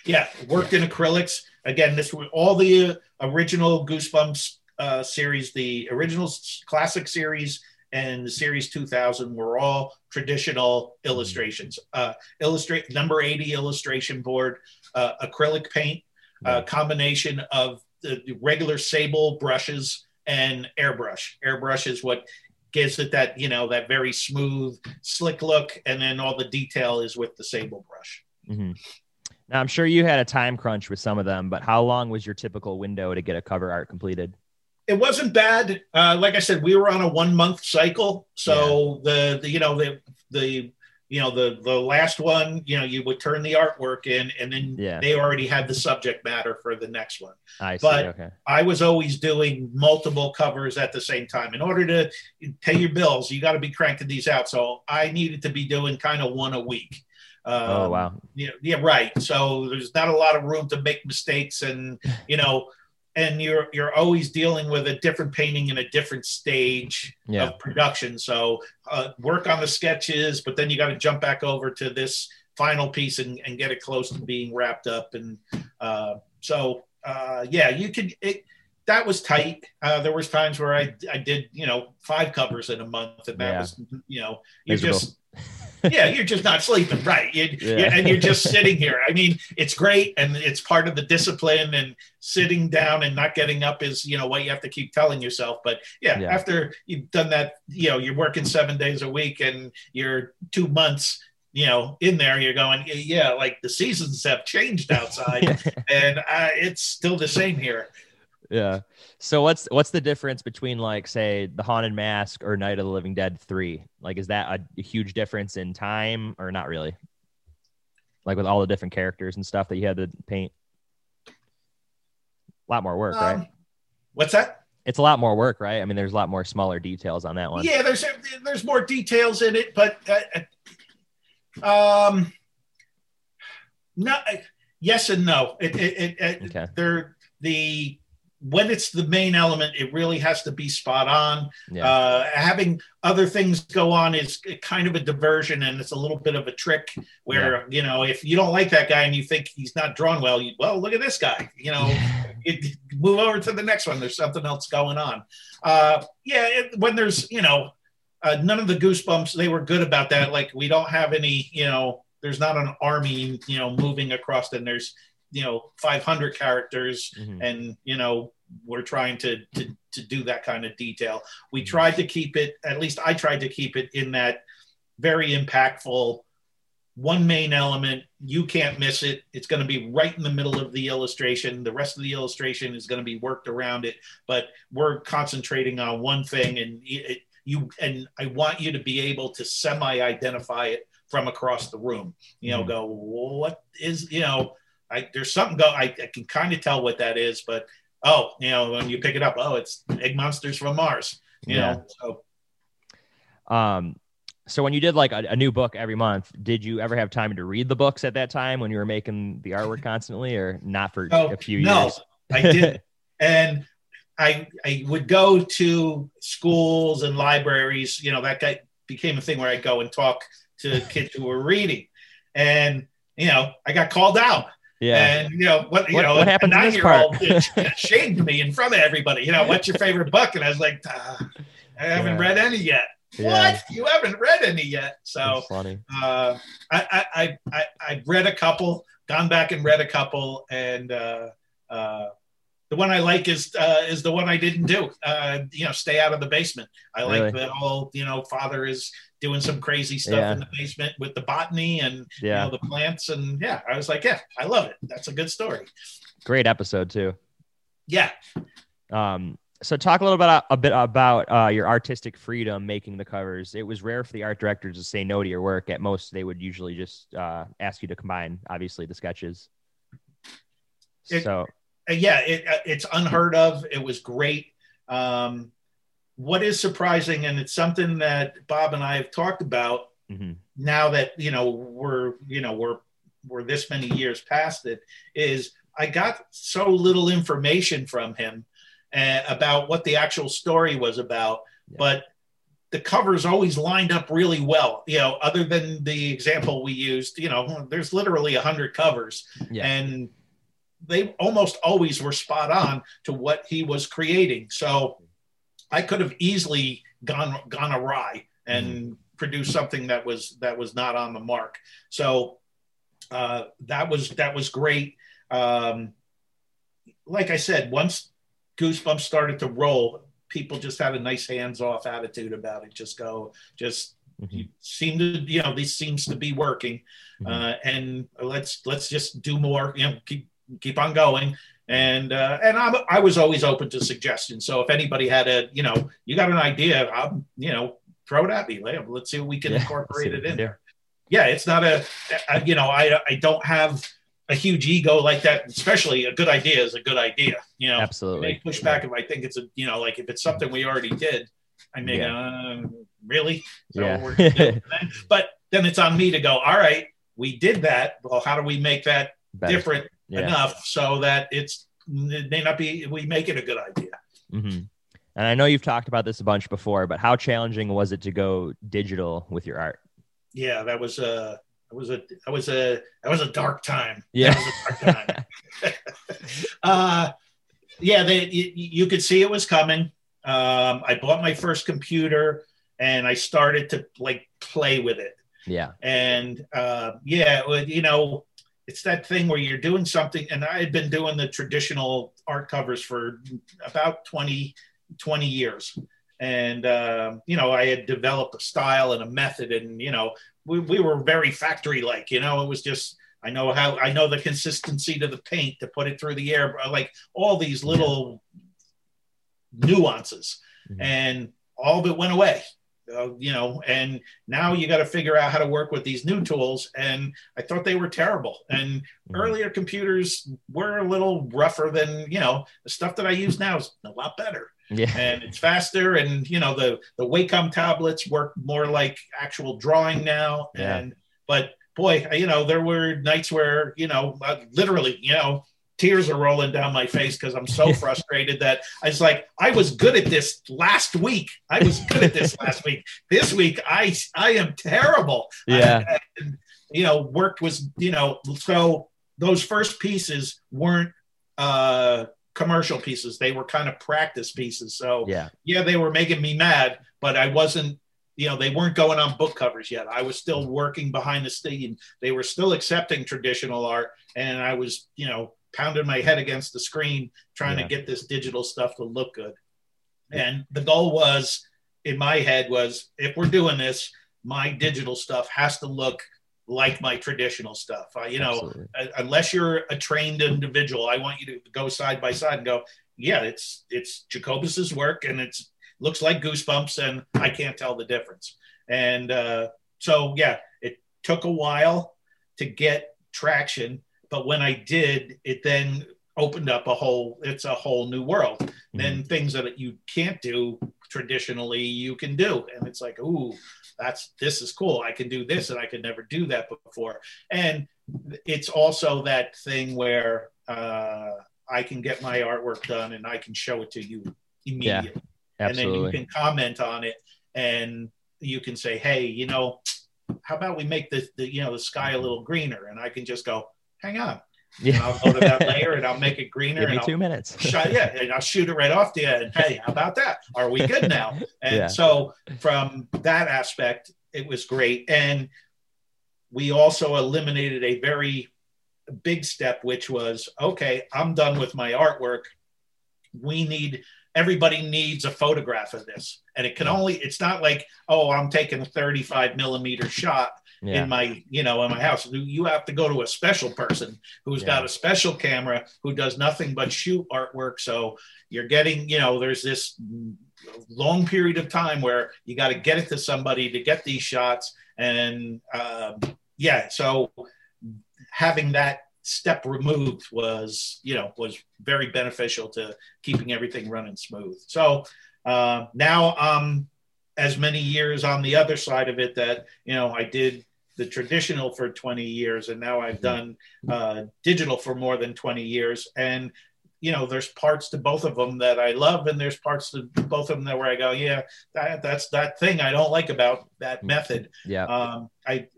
yeah worked in acrylics. Again this was all the uh, original goosebumps uh, series the original classic series and the series 2000 were all traditional illustrations. Uh, illustrate number 80 illustration board uh, acrylic paint a combination of the the regular sable brushes and airbrush. Airbrush is what gives it that you know that very smooth slick look and then all the detail is with the sable brush. Hmm Now I'm sure you had a time crunch with some of them, but how long was your typical window to get a cover art completed? It wasn't bad. Uh, like I said, we were on a one month cycle. So the, the, you know, the, the, you know, the, the last one, you know, you would turn the artwork in and then Yeah. they already had the subject matter for the next one. I see. But- okay. I was always doing multiple covers at the same time. In order to pay your bills, you got to be cranking these out. So I needed to be doing kind of one a week. Um, oh wow. yeah, yeah, right. So there's not a lot of room to make mistakes, and you know, and you're you're always dealing with a different painting in a different stage Yeah. of production. So uh, work on the sketches, but then you got to jump back over to this final piece and, and get it close to being wrapped up. And uh, so uh, yeah, you could. It, that was tight. Uh, there was times where I I did you know five covers in a month, and that Yeah. was you know you're just yeah, you're just not sleeping, right? You, Yeah. you- and you're just sitting here. I mean, it's great, and it's part of the discipline. And sitting down and not getting up is, you know, what you have to keep telling yourself. But yeah, Yeah. after you've done that, you know, you're working seven days a week, and you're two months, you know, in there. You're going, yeah, like the seasons have changed outside, and uh, it's still the same here. Yeah. So what's what's the difference between like say the Haunted Mask or Night of the Living Dead three? Like, is that a, a huge difference in time or not really? Like with all the different characters and stuff that you had to paint. A lot more work, right? Um, what's that? It's a lot more work, right? I mean, there's a lot more smaller details on that one. Yeah, there's there's more details in it, but uh, um, no, yes and no. It, it, it, it Okay. they're the when it's the main element, it really has to be spot on. Yeah. Uh, having other things go on is kind of a diversion, and it's a little bit of a trick. Where you know, if you don't like that guy and you think he's not drawn well, you, well, look at this guy. You know, you move over to the next one. There's something else going on. Uh, yeah, it, when there's you know, uh, none of the goosebumps, they were good about that. Like we don't have any, you know, there's not an army, you know, moving across, and there's you know 500 characters Mhm. and you know we're trying to, to to do that kind of detail we Mhm. tried to keep it at least i tried to keep it in that very impactful one main element you can't miss it it's going to be right in the middle of the illustration the rest of the illustration is going to be worked around it but we're concentrating on one thing and it, you and i want you to be able to semi identify it from across the room you know Mhm. go what is you know I, there's something go. I, I can kind of tell what that is, but oh, you know, when you pick it up, oh, it's egg monsters from Mars. You Yeah. know, so Um, so when you did like a, a new book every month, did you ever have time to read the books at that time when you were making the artwork constantly, or not for No, a few no. years? No, I did, and I I would go to schools and libraries. You know, that guy became a thing where I'd go and talk to kids who were reading, and you know, I got called out. Yeah. And you know what? You What- know, what a happened to this nine-year-old part? shamed me in front of everybody. You know, what's your favorite book? And I was like, "Ah, I haven't Yeah. read any yet. Yeah. What? You haven't read any yet? So uh, I, I, I, I, read a couple, gone back and read a couple, and uh, uh, the one I like is uh, is the one I didn't do. Uh, you know, stay out of the basement. I like Really? the whole, you know, father is doing some crazy stuff Yeah. in the basement with the botany and Yeah. you know the plants, and yeah, I was like, yeah, I love it. That's a good story. Great episode too. Yeah, Um, so talk a little bit a bit about uh, your artistic freedom making the covers. It was rare for the art directors to say no to your work. At most, they would usually just uh, ask you to combine, obviously, the sketches. It- so yeah, it, uh, it's unheard of. It was great. Um, what is surprising, and it's something that Bob and I have talked about mhm. now that you know we're you know we're we're this many years past it is I got so little information from him uh, about what the actual story was about, Yeah. but the covers always lined up really well. You know, other than the example we used, you know, there's literally a hundred covers, Yeah. and they almost always were spot on to what he was creating. So I could have easily gone gone awry and produced something that was that was not on the mark. So uh, that was that was great. Um, like I said, once Goosebumps started to roll, people just had a nice hands-off attitude about it. Just go, just Mhm. you seem to, you know, this seems to be working, Mhm. uh, and let's let's just do more. You know, keep keep on going. And uh, and I'm, I was always open to suggestions. So if anybody had a, you know, you got an idea, I'm, you know, throw it at me. Let's see what we can Yeah, incorporate it in there. Yeah, it's not a you know, I I don't have a huge ego like that. Especially a good idea is a good idea. You know, I may absolutely. push back if I think it's a, you know, like if it's something we already did. I mean, uh, really? So Yeah. we're gonna do it then? but then it's on me to go. All right, we did that. Well, how do we make that Better. different Yeah. enough so that it's it may not be we make it a good idea. Mhm. And I know you've talked about this a bunch before, but how challenging was it to go digital with your art? Yeah, that was a that was a that was a that was a dark time. Yeah. That was a dark time. uh, yeah, they, you, you could see it was coming. Um, I bought my first computer and I started to like play with it. Yeah. And uh, yeah, you know, it's that thing where you're doing something. And I had been doing the traditional art covers for about 20, 20 years. And, uh, you know, I had developed a style and a method. And, you know, we, we were very factory like, you know, it was just, I know how, I know the consistency to the paint to put it through the air, like all these little nuances. Mhm. And all of it went away uh, you know, and now you got to figure out how to work with these new tools. And I thought they were terrible. And Mhm. earlier computers were a little rougher than, you know, the stuff that I use now is a lot better Yeah. and it's faster. And, you know, the, the Wacom tablets work more like actual drawing now. Yeah. And, but boy, you know, there were nights where, you know, uh, literally, you know, tears are rolling down my face because I'm so frustrated that I was like, I was good at this last week. I was good at this last week. This week, I I am terrible. Yeah. And, you know, work was, you know, so those first pieces weren't uh commercial pieces. They were kind of practice pieces. So Yeah. yeah, they were making me mad, but I wasn't, you know, they weren't going on book covers yet. I was still working behind the scene. They were still accepting traditional art, and I was, you know, pounding my head against the screen trying Yeah. to get this digital stuff to look good. And the goal was, in my head, was if we're doing this, my digital stuff has to look like my traditional stuff. I, you know, uh, unless you're a trained individual, I want you to go side by side and go, yeah, it's it's Jacobus's work and it's looks like goosebumps and I can't tell the difference. And uh, so yeah, it took a while to get traction, but when I did, it then opened up a whole it's a whole new world. Then things that you can't do traditionally you can do. And it's like, ooh, that's this is cool. I can do this and I could never do that before. And it's also that thing where uh, I can get my artwork done and I can show it to you immediately. And then you can comment on it and you can say, hey, you know, how about we make the, the you know the sky a little greener? And I can just go, hang on. And Yeah. I'll go to that layer and I'll make it greener Give and me two minutes. shot, yeah, and I'll shoot it right off the end. Hey, how about that? Are we good now? And Yeah. so from that aspect, it was great. And we also eliminated a very big step, which was okay, I'm done with my artwork. We need everybody needs a photograph of this. And it can only, it's not like, oh, I'm taking a 35 millimeter shot yeah. in my you know in my house you you have to go to a special person who's Yeah. got a special camera who does nothing but shoot artwork so you're getting you know there's this long period of time where you got to get it to somebody to get these shots and um, yeah so having that step removed was you know was very beneficial to keeping everything running smooth so uh, now um as many years on the other side of it that you know i did the traditional for 20 years and now i've done uh, digital for more than 20 years and you know there's parts to both of them that i love and there's parts to both of them that where i go yeah that, that's that thing i don't like about that method yeah. um, I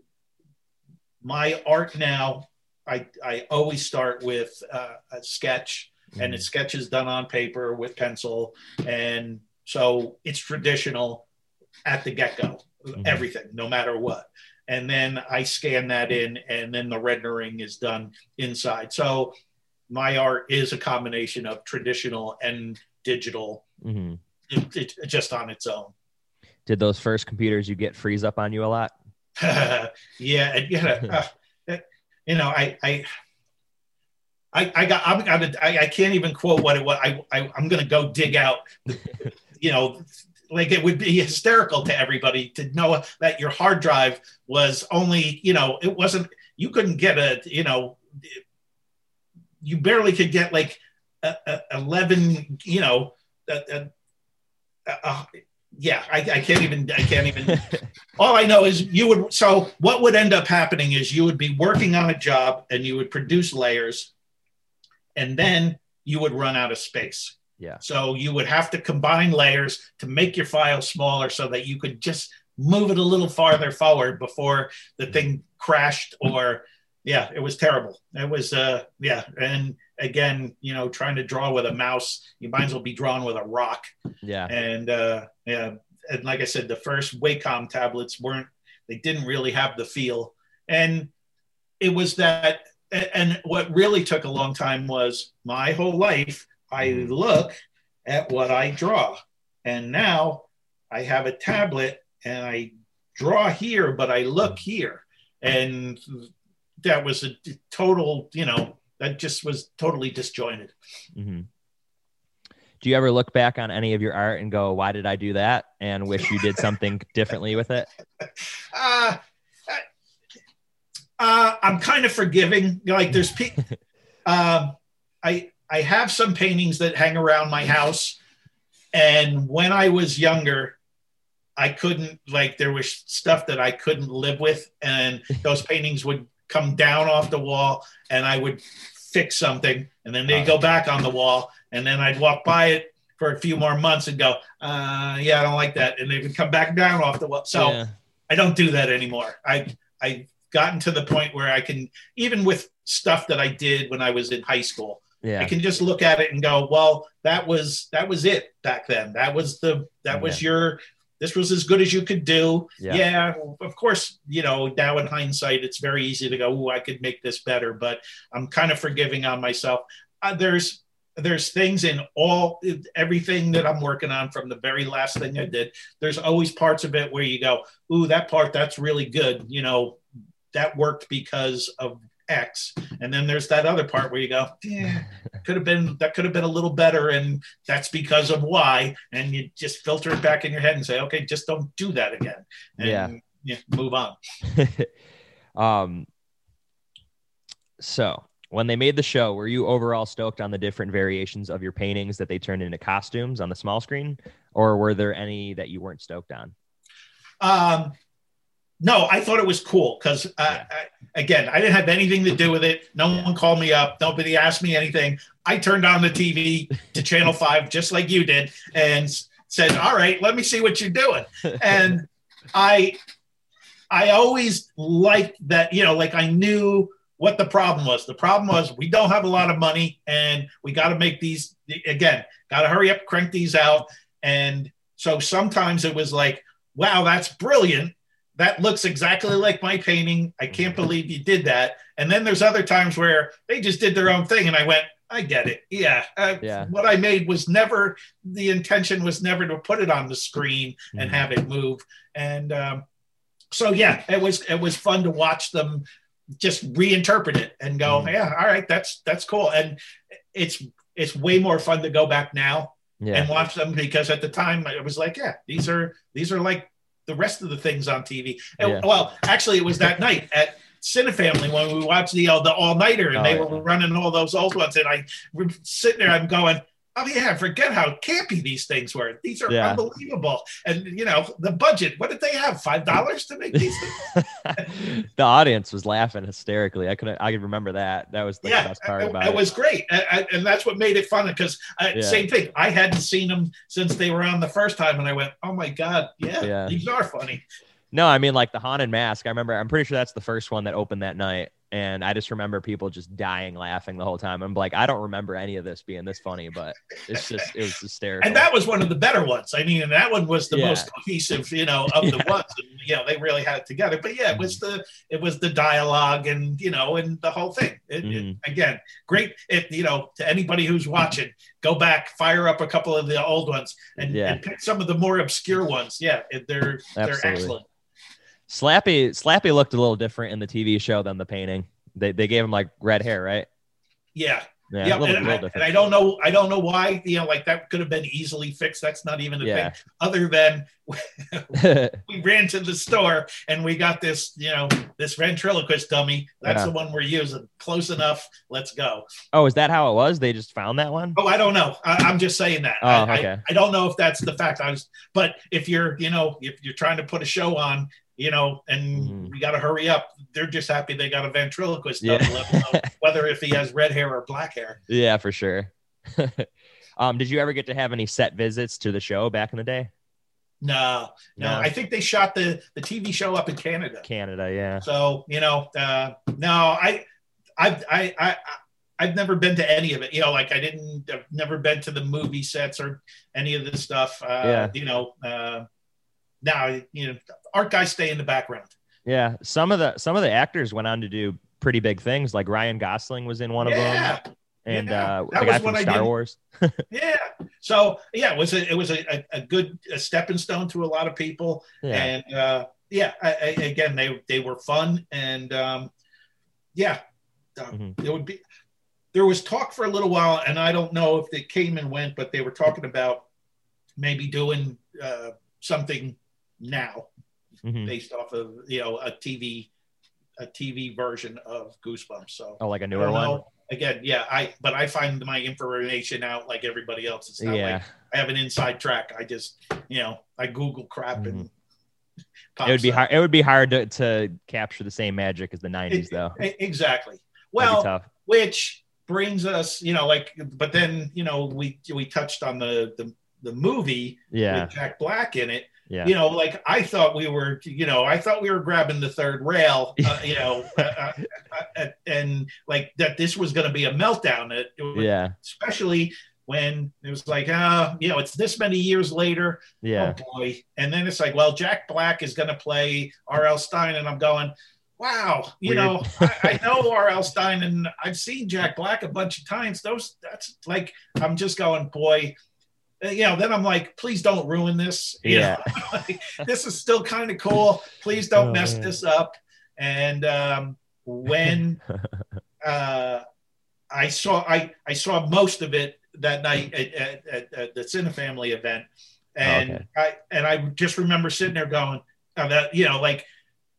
my art now. I I always start with uh, a sketch, and the sketch is done on paper with pencil, and so it's traditional at the get go. Mhm. Everything, no matter what, and then I scan that in, and then the rendering is done inside. So my art is a combination of traditional and digital, Mhm. it, it, just on its own. Did those first computers you get freeze up on you a lot? yeah, and, yeah. uh, you know, I, I, I, I got, I'm gonna, I, I can't even quote what it was. I, I, I'm gonna go dig out. you know, like it would be hysterical to everybody to know that your hard drive was only, you know, it wasn't. You couldn't get a, you know, you barely could get like a, a, eleven, you know, a, a, yeah, I, I can't even, I can't even all I know is you would so what would end up happening is you would be working on a job and you would produce layers and then you would run out of space. Yeah. So you would have to combine layers to make your file smaller so that you could just move it a little farther forward before the thing crashed or yeah, it was terrible. It was uh yeah, and again, you know, trying to draw with a mouse, you might as well be drawing with a rock yeah. and uh, yeah, and like I said, the first Wacom tablets weren't they didn't really have the feel, and it was that. And what really took a long time was my whole life. I look at what I draw, and now I have a tablet and I draw here, but I look here, and that was a total, you know, that just was totally disjointed. hmm Do you ever look back on any of your art and go, "Why did I do that?" and wish you did something differently with it? uh, uh, I'm kind of forgiving. Like there's, pe- um, I I have some paintings that hang around my house, and when I was younger, I couldn't like there was stuff that I couldn't live with, and those paintings would come down off the wall, and I would fix something, and then they'd go back on the wall, and then I'd walk by it for a few more months and go, uh, yeah, I don't like that, and they would come back down off the wall. So Yeah. I don't do that anymore. I I've gotten to the point where I can even with stuff that I did when I was in high school, I can just look at it and go, well, that was that was it back then. That was the that was your this was as good as you could do. Yeah. Yeah. of course, you know, now in hindsight, it's very easy to go, oh, I could make this better, but I'm kind of forgiving on myself. Uh, there's there's things in all everything that I'm working on from the very last thing I did. There's always parts of it where you go, ooh, that part that's really good. You know, that worked because of X. And then there's that other part where you go, yeah, could have been that could have been a little better, and that's because of Y. And you just filter it back in your head and say, okay, just don't do that again. And Yeah. yeah, move on. um. So when they made the show, were you overall stoked on the different variations of your paintings that they turned into costumes on the small screen, or were there any that you weren't stoked on? Um, no, I thought it was cool because, uh, I, again, I didn't have anything to do with it. No one called me up. Nobody asked me anything. I turned on the TV to Channel 5, just like you did, and said, All right, let me see what you're doing. And I, I always liked that, you know, like I knew what the problem was. The problem was we don't have a lot of money and we got to make these, again, got to hurry up, crank these out. And so sometimes it was like, wow, that's brilliant. That looks exactly like my painting. I can't believe you did that. And then there's other times where they just did their own thing, and I went, I get it. Yeah, uh, Yeah. What I made was never the intention was never to put it on the screen and Mhm. have it move. And um, so yeah, it was it was fun to watch them just reinterpret it and go, Mhm. yeah, all right, that's that's cool. And it's it's way more fun to go back now Yeah. and watch them because at the time it was like, yeah, these are these are like the rest of the things on TV. And, Yeah. Well, actually, it was that night at Cinefamily when we watched the uh, the all nighter and Oh, they yeah. were running all those old ones, and I were sitting there, I'm going. Oh yeah, forget how campy these things were. These are Yeah. unbelievable. And you know, the budget, what did they have? Five dollars to make these things? the audience was laughing hysterically. I could I could remember that. That was the yeah, best part it, about it it. was great, and, that's what made it fun. Because Yeah. same thing, I hadn't seen them since they were on the first time, and I went, "Oh my god, yeah, Yeah. these are funny." No, I mean like the haunted mask. I remember. I'm pretty sure that's the first one that opened that night, and I just remember people just dying laughing the whole time. I'm like, I don't remember any of this being this funny, but it's just it was hysterical. And that was one of the better ones. I mean, and that one was the Yeah. most cohesive, you know, of the Yeah. ones. And, you know, they really had it together. But yeah, it was the it was the dialogue and you know and the whole thing. It, it- Mhm. again, great. If you know, to anybody who's watching, go back, fire up a couple of the old ones, and, Yeah. and pick some of the more obscure ones. Yeah, they're they're excellent. Slappy Slappy looked a little different in the TV show than the painting. They they gave him like red hair, right? Yeah, Yeah, yeah, a little, and, I, and I don't know, I don't know why. You know, like that could have been easily fixed. That's not even a Yeah. thing. Other than we ran to the store and we got this, you know, this ventriloquist dummy. That's Yeah. the one we're using. Close enough. Let's go. oh, is that how it was? They just found that one? Oh, I don't know. I, I'm just saying that. Oh, I, okay. I, I don't know if that's the fact. I was, but if you're, you know, if you're trying to put a show on, you know, and Mhm. we got to hurry up. They're just happy they got a ventriloquist Yeah. let whether if he has red hair or black hair. Yeah, for sure. um, did you ever get to have any set visits to the show back in the day? No, no. No. I think they shot the the TV show up in Canada. Canada, yeah. So you know, uh, no, I, I've, I, I, I've never been to any of it. You know, like I didn't, I've never been to the movie sets or any of this stuff. Uh, Yeah. You know, uh, now you know, art guys stay in the background. Yeah. Some of the some of the actors went on to do pretty big things. Like Ryan Gosling was in one of yeah, them. And Yeah. uh That the was guy from Star did- Wars. yeah. So yeah, it was a, it was a, a, good a stepping stone to a lot of people. Yeah. and uh, yeah, I, I, again, they they were fun, and um, yeah, uh, Mhm. there would be. There was talk for a little while, and I don't know if they came and went, but they were talking about maybe doing uh, something now Mhm. based off of you know a TV a TV version of Goosebumps. So Oh, like a newer one. Again, yeah, I but I find my information out like everybody else. It's not Yeah. like I have an inside track. I just you know I Google crap and Mm-hmm. It would be up. hard. It would be hard to, to capture the same magic as the '90s, though. E- Exactly. Well, tough. which brings us, you know, like, but then you know we we touched on the the the movie Yeah. with Jack Black in it. Yeah. You know, like I thought we were, you know, I thought we were grabbing the third rail, uh, you know, uh, uh, uh, and like that this was going to be a meltdown. It, it was- Yeah. especially when it was like, ah, you know, it's this many years later. Yeah. Oh boy. And then it's like, well, Jack Black is going to play R.L. Stine. And I'm going, wow, you Weird. know, I, I know R.L. Stine and I've seen Jack Black a bunch of times. Those, that's like, I'm just going, boy. Uh, You know, then I'm like, please don't ruin this. You Yeah. like, this is still kind of cool. Please don't Oh, mess man. this up. And um, when uh, I saw I, I saw most of it that night at, at, at, at the Cinefamily event, and Okay. I and I just remember sitting there going, oh, that you know, like,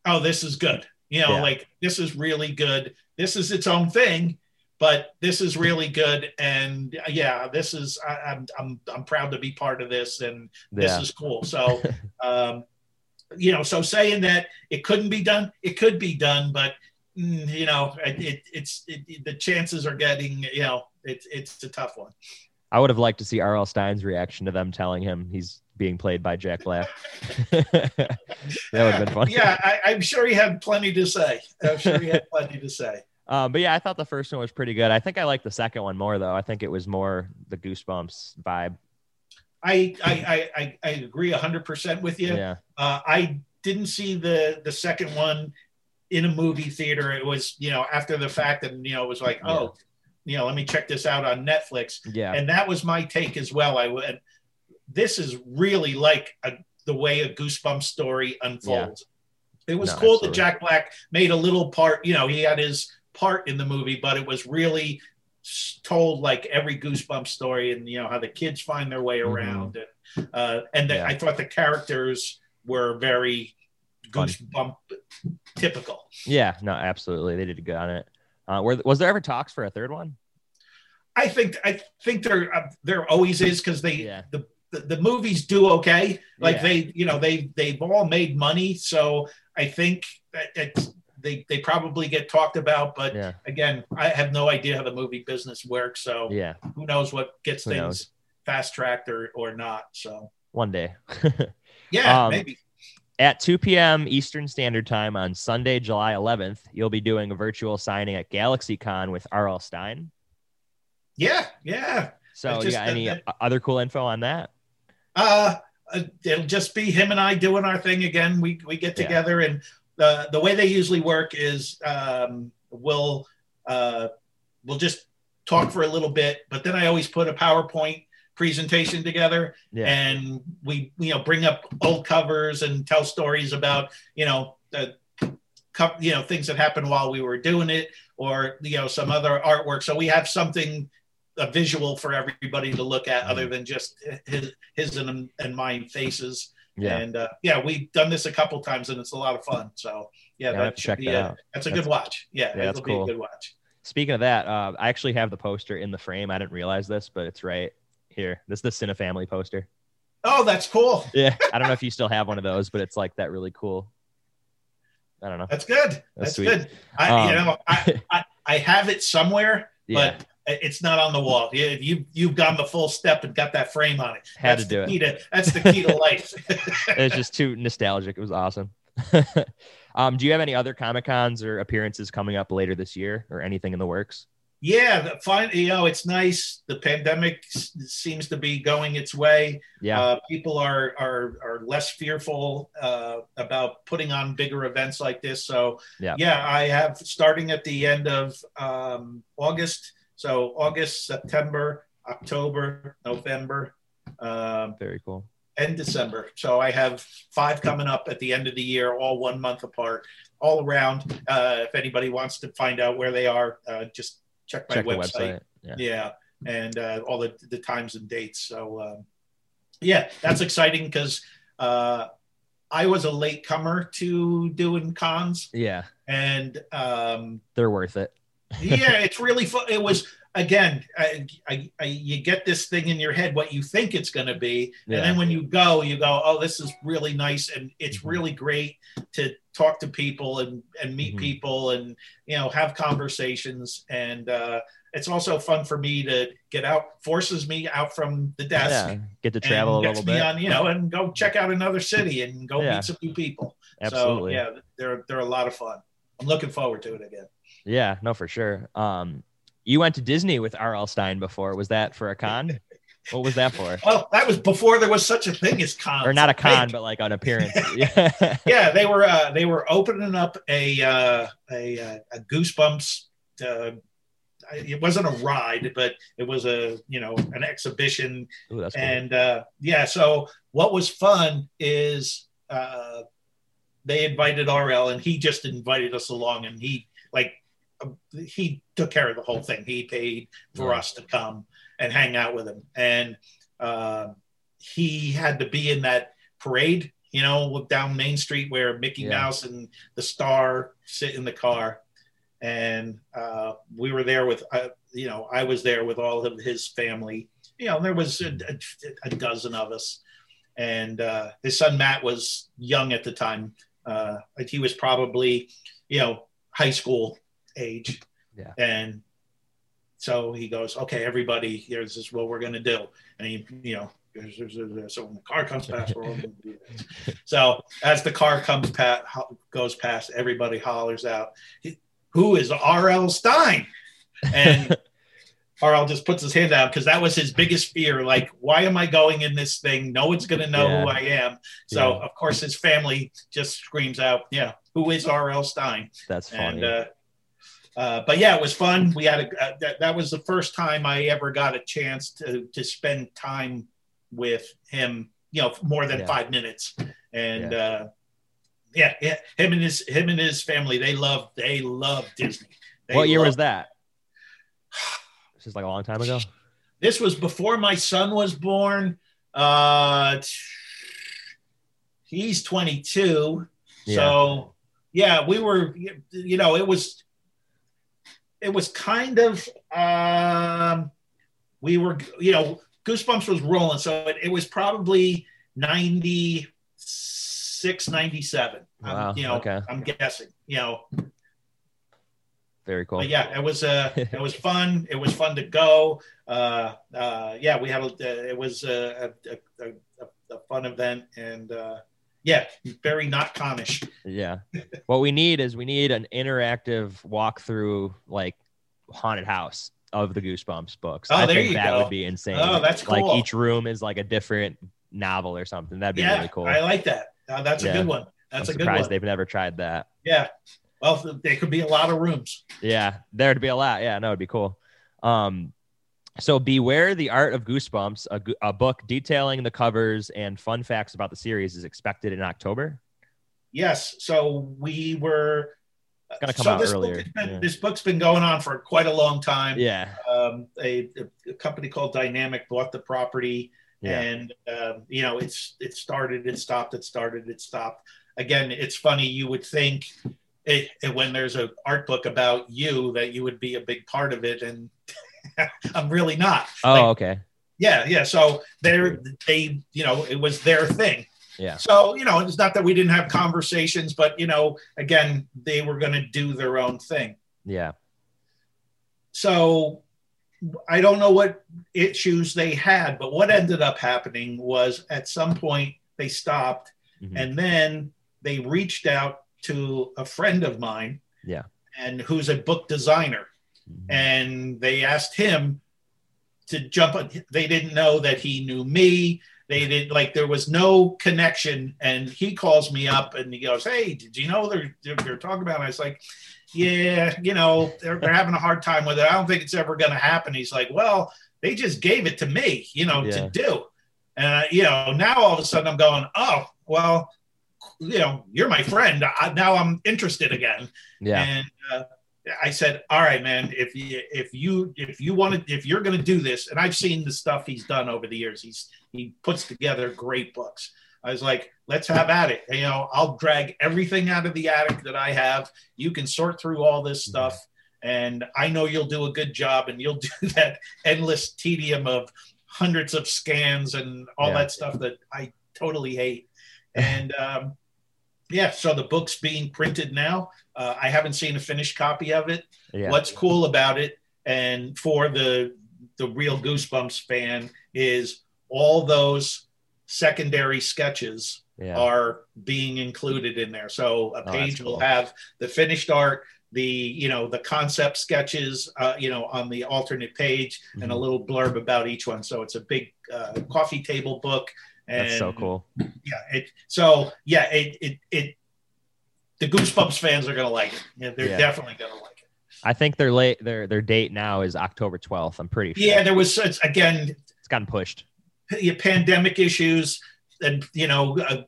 oh, this is good. You know, Yeah. like this is really good. This is its own thing, but this is really good. And yeah, this is I, I'm I'm I'm proud to be part of this, and this Yeah. is cool. So, um, you know, so saying that it couldn't be done, it could be done, but mm, you know, it, it, it's it, the chances are getting, you know, it's it's a tough one. I would have liked to see R.L. Stine's reaction to them telling him he's being played by Jack Black. that would have been fun. Yeah, I, I'm sure he had plenty to say. I'm sure he had plenty to say. Um, but yeah, I thought the first one was pretty good. I think I liked the second one more though. I think it was more the goosebumps vibe. I I I, I, agree hundred percent with you. Yeah. Uh, I didn't see the the second one in a movie theater. It was you know after the fact, and you know it was like, Yeah. oh, you know, let me check this out on Netflix. Yeah. and that was my take as well. I went, this is really like a, the way a Goosebumps story unfolds. It was No, cool absolutely. that Jack Black made a little part. You know, he had his part in the movie, but it was really told like every goosebump story, and you know how the kids find their way Mhm. around, and uh, and the, Yeah. I thought the characters were very. Goosebump typical. Yeah. No, absolutely. They did good on it. Uh, were, was there ever talks for a third one? I think I think there uh, there always is because they Yeah. the, the the movies do okay. Like Yeah. they you know they they've all made money, so I think that it's, they they probably get talked about. But Yeah. again, I have no idea how the movie business works, so Yeah. who knows what gets Who things fast tracked or or not. So One day. yeah, Um, maybe. At 2 p.m. Eastern Standard Time on Sunday, July 11th, you'll be doing a virtual signing at GalaxyCon with R.L. Stine. Yeah, yeah. So, That's you got any o- other cool info on that? Uh, uh, it'll just be him and I doing our thing again. We we get Yeah. together, and the the way they usually work is um, we'll uh, we'll just talk for a little bit, but then I always put a PowerPoint presentation together, Yeah. and we you know bring up old covers and tell stories about you know the you know things that happened while we were doing it, or you know some other artwork. So we have something a visual for everybody to look at other than just his his and, and mine faces yeah. and uh, yeah we've done this a couple times and it's a lot of fun so yeah, Yeah, that should be that a, that's a That's- good watch yeah, yeah, that's it'll be cool. a good watch Speaking of that, uh, I actually have the poster in the frame. I didn't realize this, but it's right here. This is the Cinefamily poster. oh that's cool Yeah. I don't know if you still have one of those, but it's like that really cool. I don't know. that's good that's, sweet. good I, you Um, know I, I i have it somewhere Yeah. but it's not on the wall you, you you've gone the full step and got that frame on it Had that's to do the it. to, that's the key to life it's just too nostalgic. It was awesome. um, do you have any other Comic Cons or appearances coming up later this year or anything in the works? yeah the- fine you know it's nice the pandemic s- seems to be going its way Yeah. Uh, people are are are less fearful uh, about putting on bigger events like this. So Yeah. I have starting at the end of um, August. So August, September, October, November, um, Very cool. and December. So I have five coming up at the end of the year, all one month apart, all around. Uh, if anybody wants to find out where they are, uh, just check my Check website website. Yeah. yeah and uh, all the, the times and dates so um, yeah that's exciting because uh, i was a late comer to doing cons Yeah. and um, They're worth it. Yeah it's really fun it was again I, I, I, you get this thing in your head what you think it's going to be Yeah. and then when you go you go oh this is really nice and it's Mhm. really great to talk to people and and meet Mhm. people and you know have conversations and uh it's also fun for me to get out, forces me out from the desk. Yeah, get to travel a little me bit. on, you know, and go check out another city and go Yeah. meet some new people. Absolutely. So yeah, they're they're a lot of fun. I'm looking forward to it again. Yeah, no, for sure. Um, you went to Disney with R.L. Stine before. Was that for a con? what was that for? Well, that was before there was such a thing as con, Or not a con, but like an appearance. yeah. yeah, they were uh, they were opening up a uh, a, uh, a Goosebumps. Uh, it wasn't a ride, but it was a you know an exhibition Ooh, cool. and uh, yeah so what was fun is uh, they invited rl and he just invited us along and he like he took care of the whole thing. He paid for us to come and hang out with him. And uh, he had to be in that parade you know down main street where mickey Yeah. mouse and the star sit in the car. And uh, we were there with uh, you know i was there with all of his family. You know there was a, a, a dozen of us. And uh, his son matt was young at the time. Uh, like he was probably you know high school age Yeah. and so he goes okay everybody here's this what we're going to do and he you know so when the car comes past we're all to do this so as the car comes past goes past everybody hollers out who is rl stine and RL just puts his hand out because that was his biggest fear. Like, why am I going in this thing? No one's going to know who I am. So, Yeah. of course, his family just screams out, "Yeah, who is RL Stine?" That's funny. And, uh, uh, but yeah, it was fun. We had a uh, that, that was the first time I ever got a chance to to spend time with him. You know, more than Yeah. five minutes, and uh, yeah, yeah, him and his him and his family they love they love Disney. They what year was that? This is like a long time ago. this was before my son was born. Uh, he's 22. So yeah, we were, you know, it was, it was kind of, um, we were, you know, Goosebumps was rolling. So it, it was probably 96, 97. I'm- Wow, you know, okay. I'm guessing, you know, Very cool. but yeah, it was uh, it was fun. It was fun to go. Uh, uh, yeah, we had a, it was a, a, a, a, a fun event, and uh, yeah, very not connish. Yeah. what we need is we need an interactive walkthrough, like haunted house of the Goosebumps books. Oh, I there think you that go. would be insane. Oh, that's cool. Like each room is like a different novel or something. That'd be yeah, really cool. I like that. Uh, that's Yeah. a good one. That's I'm a good one. they've never tried that. Yeah. Well, there could be a lot of rooms. Yeah, there'd be a lot. Yeah, no, it'd be cool. Um, so beware the art of Goosebumps, a, a book detailing the covers and fun facts about the series is expected in October. Yes. So we were. It's gonna come so out this earlier, Book been, yeah. This book's been going on for quite a long time. Yeah, Um, a, a company called Dynamite bought the property. yeah, and um, you know it's it started it stopped it started it stopped again it's funny you would think it- when there's an art book about you that you would be a big part of it and i'm really not Oh, Like, okay. yeah yeah so they're they you know it was their thing Yeah, so you know it's not that we didn't have conversations but you know again they were going to do their own thing yeah, so I don't know what issues they had, but what ended up happening was at some point they stopped Mhm. and then they reached out to a friend of mine. Yeah. And who's a book designer. Mhm. And they asked him to jump on. They didn't know that he knew me. They didn't like there was no connection. And he calls me up and he goes, Hey, did you know they're they're talking about? it? I was like, Yeah, you know, they're, they're having a hard time with it. I don't think it's ever gonna happen. He's like, Well, they just gave it to me, you know, Yeah. to do. And uh, you know, now all of a sudden I'm going, Oh, well, you know, you're my friend. I, now I'm interested again. yeah, And uh, I said, "All right, man. If you if you if you want to if you're going to do this, and I've seen the stuff he's done over the years. He's he puts together great books. I was like, let's have at it. You know, I'll drag everything out of the attic that I have. You can sort through all this stuff, and I know you'll do a good job, and you'll do that endless tedium of hundreds of scans and all Yeah. that stuff that I totally hate. And um, yeah, so the book's being printed now. Uh, I haven't seen a finished copy of it. yeah. What's cool about it and for the the real Goosebumps fan is all those secondary sketches Yeah. are being included in there. So a Oh, page will cool. have the finished art, the you know the concept sketches, uh, you know, on the alternate page, and a Mhm. little blurb about each one. So it's a big uh, coffee table book. And That's so cool. Yeah. It. So yeah. It. It. it the Goosebumps fans are gonna like it. Yeah, they're Yeah. definitely gonna like it. I think their late their their date now is October 12th. I'm pretty sure. Yeah. There was such again It's gotten pushed. pandemic issues and you know uh,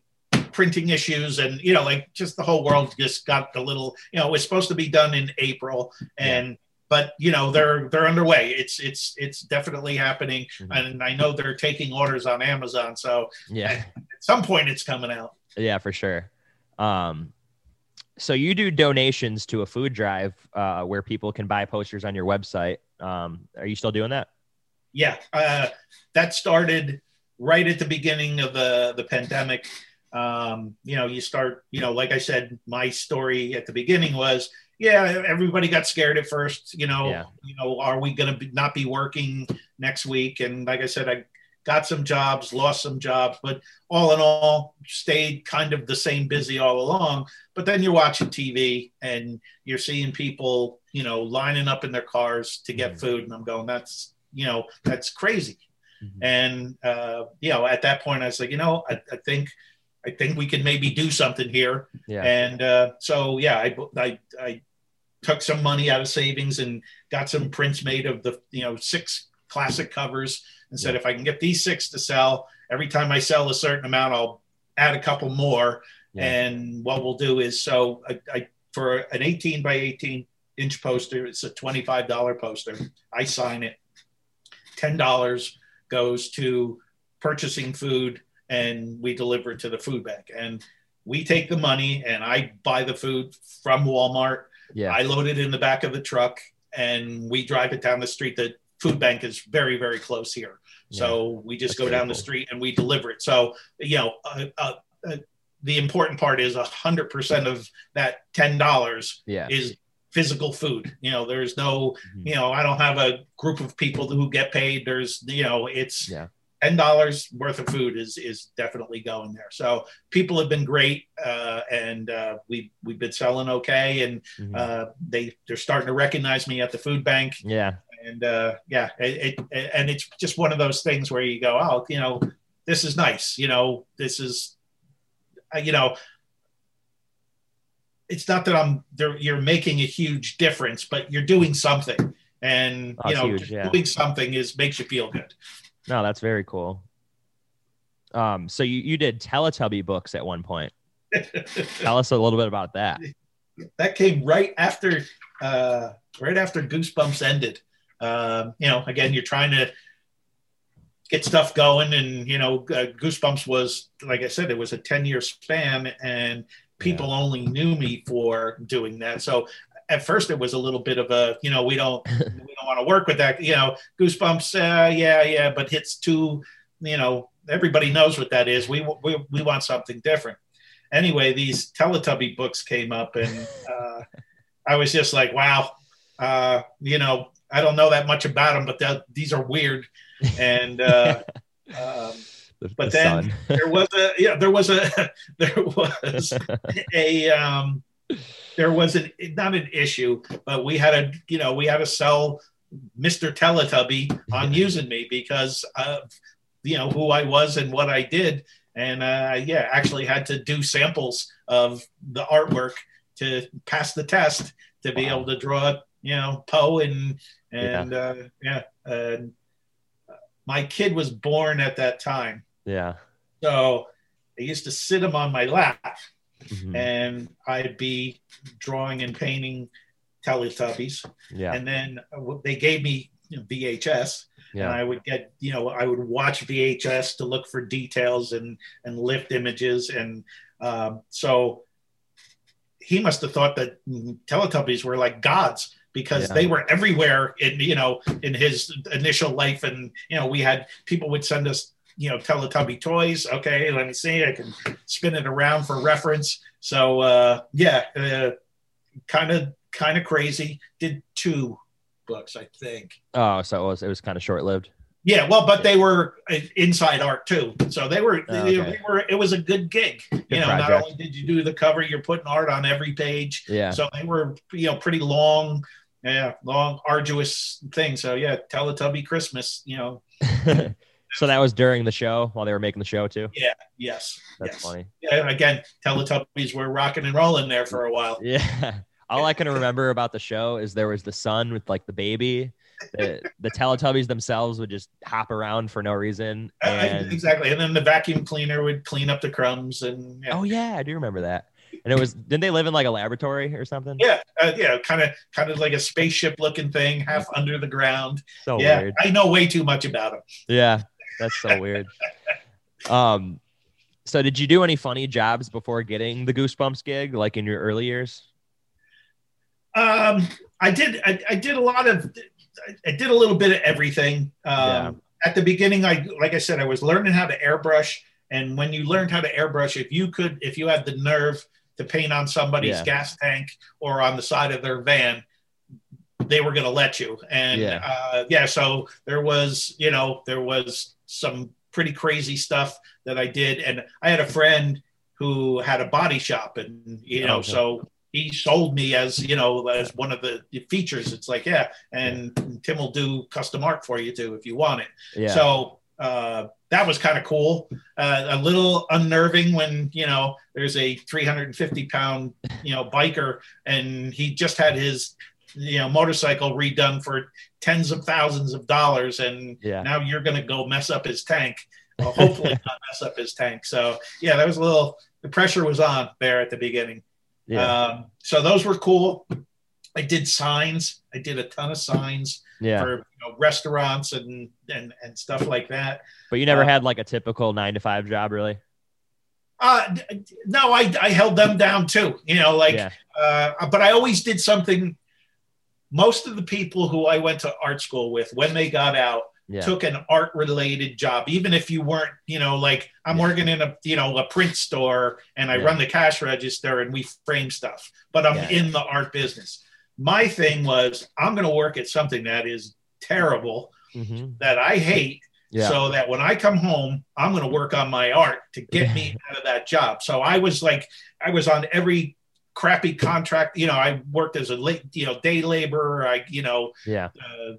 printing issues and you know like just the whole world just got a little you know it was supposed to be done in april and but you know they're they're underway it's it's it's definitely happening Mhm. and i know they're taking orders on amazon so Yeah. at some point it's coming out Yeah, for sure. Um, so you do donations to a food drive uh, where people can buy posters on your website. Um, are you still doing that? yeah uh, that started right at the beginning of the the pandemic um, you know you start you know like i said my story at the beginning was yeah everybody got scared at first you know Yeah. you know are we going to not be working next week and like i said i got some jobs lost some jobs but all in all stayed kind of the same busy all along but then you're watching tv and you're seeing people you know lining up in their cars to get Mhm. food and i'm going that's you know that's crazy Mhm. and uh, you know at that point i was like you know i, I think i think we could maybe do something here Yeah. and uh, so yeah I, I i took some money out of savings and got some prints made of the you know six classic covers and said Yeah. if i can get these six to sell every time i sell a certain amount i'll add a couple more Yeah. and what we'll do is so I, I for an 18 by 18 inch poster it's a $25 poster i sign it $10 goes to purchasing food and we deliver it to the food bank and we take the money and i buy the food from walmart yeah. i load it in the back of the truck and we drive it down the street the food bank is very very close here so we just go down the street and we deliver it so you know uh, uh, uh, the important part is 100% of that $10 yeah. is physical food you know there's no Mhm. you know i don't have a group of people who get paid there's you know it's Yeah. ten dollars worth of food is is definitely going there so people have been great uh, and uh, we we've been selling okay and Mhm. uh, they they're starting to recognize me at the food bank yeah. And uh, yeah it, it and it's just one of those things where you go oh you know this is nice you know this is uh, you know it's not that i'm there you're making a huge difference but you're doing something and Oh, you know huge, yeah. doing something is makes you feel good No, that's very cool. Um, so you, you did Teletubby books at one point. Tell us a little bit about that. that came right after uh, right after Goosebumps ended. Um, you know, again, you're trying to get stuff going, and you know, uh, Goosebumps was like I said, it was a ten year span, and people only knew me for doing that. So at first, it was a little bit of a you know, we don't we don't want to work with that. You know, Goosebumps, uh, yeah, yeah, but hits too. You know, everybody knows what that is. We we we want something different anyway, these Teletubby books came up, and uh, I was just like, wow, uh, you know, I don't know that much about them, but that- these are weird. And uh, um, The- But the then- there was a yeah, there was a there was a um, there was an not an issue, but we had a you know we had to sell Mr. Teletubby on using me because of you know who I was and what I did, and uh, yeah, actually had to do samples of the artwork to pass the test to be Wow. able to draw you know Po and and yeah, uh, yeah and my kid was born at that time, yeah. so I used to sit him on my lap Mhm. and I'd be drawing and painting Teletubbies. Yeah. And then uh, they gave me you know, VHS, and I would get, you know, I would watch VHS to look for details and and lift images, and um, so he must have thought that mm, Teletubbies were like gods because Yeah. they were everywhere in you know in his initial life, and you know we had people would send us you know Teletubby toys. Okay, let me see, I can spin it around for reference. So uh, yeah, kind of kind of crazy. Did two books, I think. Oh, so it was it was kind of short lived. Yeah, well, but they were uh, inside art too, so they were. Oh, okay. they were. It was a good gig. you know, not only did you do the cover, you're putting art on every page. Yeah. So they were, you know, pretty long, yeah, long, arduous thing. So yeah, Teletubby Christmas. You know, so that was during the show while they were making the show too. Yeah. Yes, That's yes. funny. Yeah, again, Teletubbies were rocking and rolling there for a while. Yeah. All I can remember about the show is there was the sun with like the baby. The, the Teletubbies themselves would just hop around for no reason. Uh, exactly, and then the vacuum cleaner would clean up the crumbs, and yeah, oh yeah, I do remember that. And it was didn't they live in like a laboratory or something? yeah, uh, yeah, kind of, kind of like a spaceship looking thing, half under the ground. So yeah, weird. I know way too much about them. Yeah, that's so weird. Um, so did you do any funny jobs before getting the Goosebumps gig, like in your early years? Um, I did. I, I did a lot of. I did a little bit of everything. Um, Yeah. At the beginning, I like I said, I was learning how to airbrush, and when you learned how to airbrush, if you could, if you had the nerve to paint on somebody's Yeah. gas tank or on the side of their van, they were going to let you. And Yeah. uh, yeah, so there was, you know, there was some pretty crazy stuff that I did, and I had a friend who had a body shop, and you know, Okay. so he sold me as you know as one of the features. It's like yeah, and Tim will do custom art for you too if you want it. Yeah. So uh, that was kind of cool. Uh, a little unnerving when you know there's a 350 pound you know biker and he just had his you know motorcycle redone for tens of thousands of dollars and yeah. now you're going to go mess up his tank. Well, hopefully not mess up his tank. So yeah, that was a little. The pressure was on there at the beginning. Yeah. Um, so those were cool. I did signs. I did a ton of signs yeah. for know, restaurants and, and and stuff like that. But you never uh, had like a typical nine to five job, really? Uh, no, I, I held them down too. You know, like, yeah. uh, but I always did something. Most of the people who I went to art school with, when they got out, Yeah. took an art related job, even if you weren't, you know, like I'm Yeah. working in a, you know, a print store and I Yeah. run the cash register and we frame stuff, but I'm in the art business. My thing was, I'm going to work at something that is terrible, hmm that I hate, Yeah. so that when I come home, I'm going to work on my art to get me out of that job. So I was like, I was on every crappy contract. You know, I worked as a late, you know, day laborer. I, you know, yeah. uh,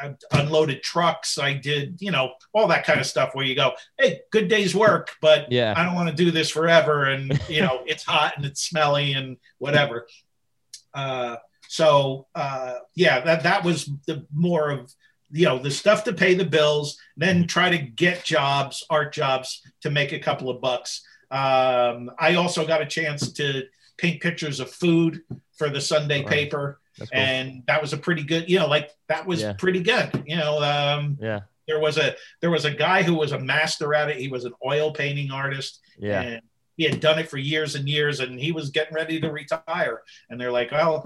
I unloaded trucks. I did, you know, all that kind of stuff where you go, hey, good day's work, but Yeah. I don't want to do this forever. And, you know, it's hot and it's smelly and whatever. Uh, so, uh, yeah, that, that was the more of, you know, the stuff to pay the bills, then try to get jobs, art jobs to make a couple of bucks. Um, I also got a chance to paint pictures of food for the Sunday Wow. paper cool. and that was a pretty good you know like that was Yeah. pretty good you know um yeah. there was a there was a guy who was a master at it he was an oil painting artist Yeah. and he had done it for years and years and he was getting ready to retire and they're like well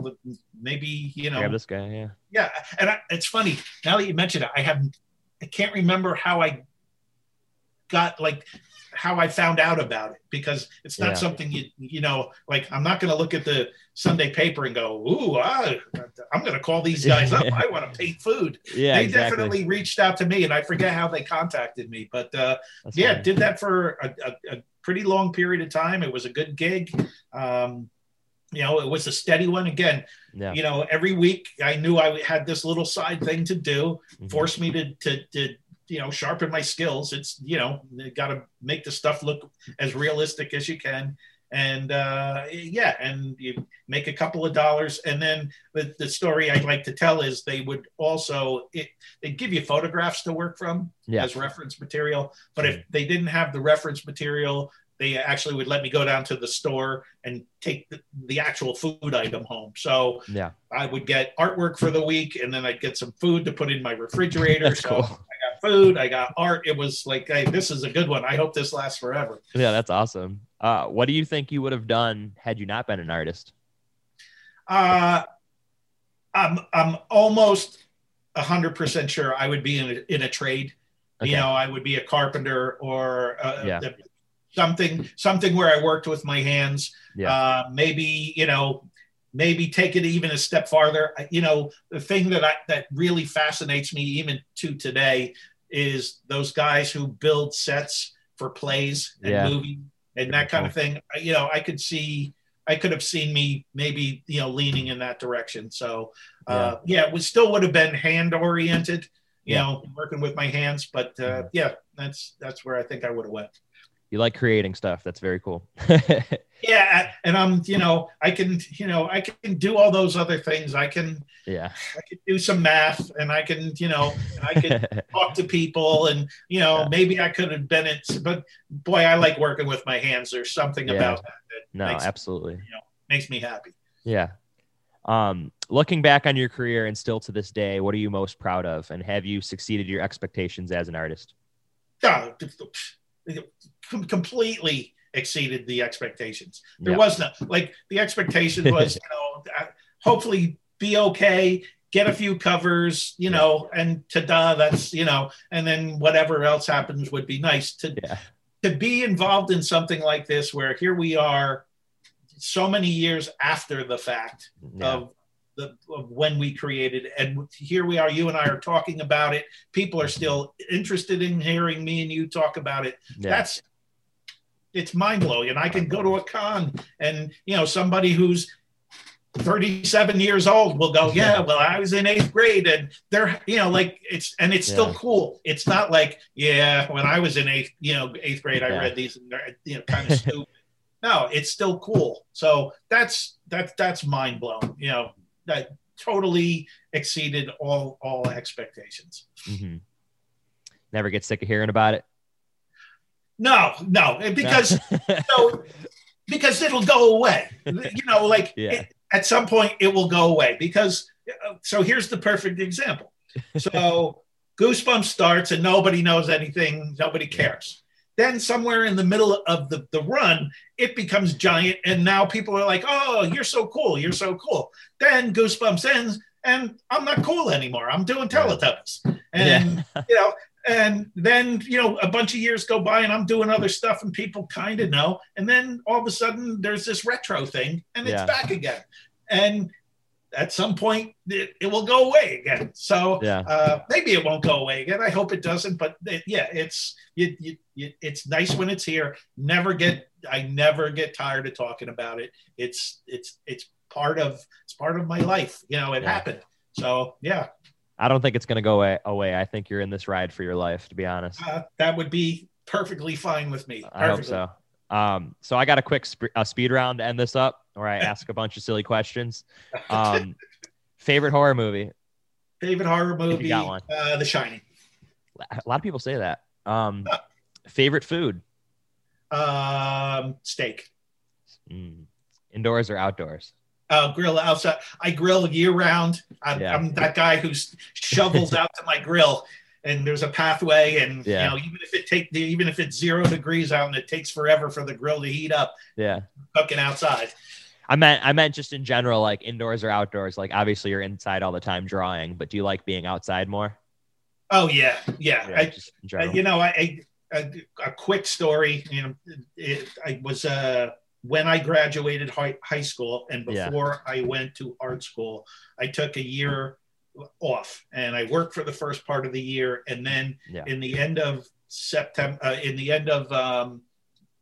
maybe you know Grab this guy. Yeah. yeah and I, it's funny now that you mention it i have i can't remember how i got like how i found out about it because it's not Yeah. something you you know like i'm not going to look at the sunday paper and go ooh I, i'm going to call these guys up i want to paint food Yeah. they exactly. definitely reached out to me and i forget how they contacted me but uh, yeah funny. did that for a, a, a pretty long period of time. It was a good gig. Um, you know it was a steady one. Again Yeah. you know every week i knew i had this little side thing to do Mhm. forced me to to, to you know sharpen my skills. It's you know got to make the stuff look as realistic as you can and uh, yeah and you make a couple of dollars and then the, the story i'd like to tell is they would also it, they give you photographs to work from Yeah. as reference material but if they didn't have the reference material they actually would let me go down to the store and take the, the actual food item home so Yeah. I would get artwork for the week, and then I'd get some food to put in my refrigerator. So cool. I got food, I got art. It was like, hey, this is a good one. I hope this lasts forever. Yeah. That's awesome. Uh, what do you think you would have done had you not been an artist? Uh, I'm I'm almost hundred percent sure I would be in a, in a trade. Okay. You know, I would be a carpenter or uh, Yeah. something something where I worked with my hands. Yeah. Uh, maybe you know, maybe take it even a step farther. You know, the thing that I that really fascinates me even to today is those guys who build sets for plays and Yeah. movies and that kind of thing. You know, I could see I could have seen me maybe you know leaning in that direction. So uh, yeah, it was still would have been hand oriented, you Yeah. know, working with my hands. But uh, yeah, that's that's where I think I would have went. You like creating stuff. That's very cool. Yeah, and I'm you know I can you know I can do all those other things. I can yeah. I can do some math and I can you know I can talk to people and you know Yeah. maybe I could have been it. But boy, I like working with my hands. There's something Yeah. about that that no, makes, absolutely. makes me happy. Yeah. Um, looking back on your career and still to this day, what are you most proud of? And have you succeeded your expectations as an artist? Com- completely exceeded the expectations. There Yeah. was no like the expectation was, you know, uh, hopefully be okay, get a few covers, you know, and ta-da, that's you know, and then whatever else happens would be nice to Yeah. to be involved in something like this, where here we are, so many years after the fact Yeah. of the of when we created it. and here we are you and i are talking about it. People are still interested in hearing me and you talk about it. Yeah. that's it's mind-blowing and i can go to a con and you know somebody who's 37 years old will go yeah well i was in eighth grade and they're you know like it's and it's still cool. It's not like yeah when i was in eighth you know eighth grade i read these and they're you know kind of stupid. No it's still cool. So that's that's that's mind-blowing you know that totally exceeded all all expectations. Hmm Never get sick of hearing about it. no no because so because it'll go away. You know like Yeah. it- at some point it will go away because so here's the perfect example. So goosebumps starts and nobody knows anything nobody cares then somewhere in the middle of the, the run it becomes giant and now people are like oh you're so cool you're so cool. Then goosebumps ends and i'm not cool anymore. I'm doing teletubbies. And you know and then you know a bunch of years go by and i'm doing other stuff and people kind of know and then all of a sudden there's this retro thing and it's Yeah. back again. And at some point it, it will go away again. So Yeah. uh, maybe it won't go away again. I hope it doesn't but it, yeah it's you, you, it's nice when it's here never get i never get tired of talking about it it's it's it's part of it's part of my life you know it Yeah. happened so yeah I don't think it's going to go away, away. I think you're in this ride for your life, to be honest. uh, that would be perfectly fine with me I hope so. Um, so I got a quick sp- uh, speed round to end this up, where I ask a bunch of silly questions. Um, favorite horror movie? Favorite horror movie? got one. Uh, the Shining. A lot of people say that. Um, favorite food? Um, steak. Mm. Indoors or outdoors? Uh, grill outside. I grill year round. I'm, Yeah. I'm that guy who shovels out to my grill, and there's a pathway, and Yeah. you know, even if it take even if it's zero degrees out and it takes forever for the grill to heat up, Yeah. cooking outside. I meant I meant just in general, like indoors or outdoors. Like obviously you're inside all the time drawing, but do you like being outside more? Oh yeah, yeah. Yeah, I, general. you know, I, I a, a quick story. You know, it, I was uh, when I graduated high, high school, and Yeah. before I went to art school, I took a year off, and I worked for the first part of the year, and then Yeah. in the end of September, uh, in the end of um,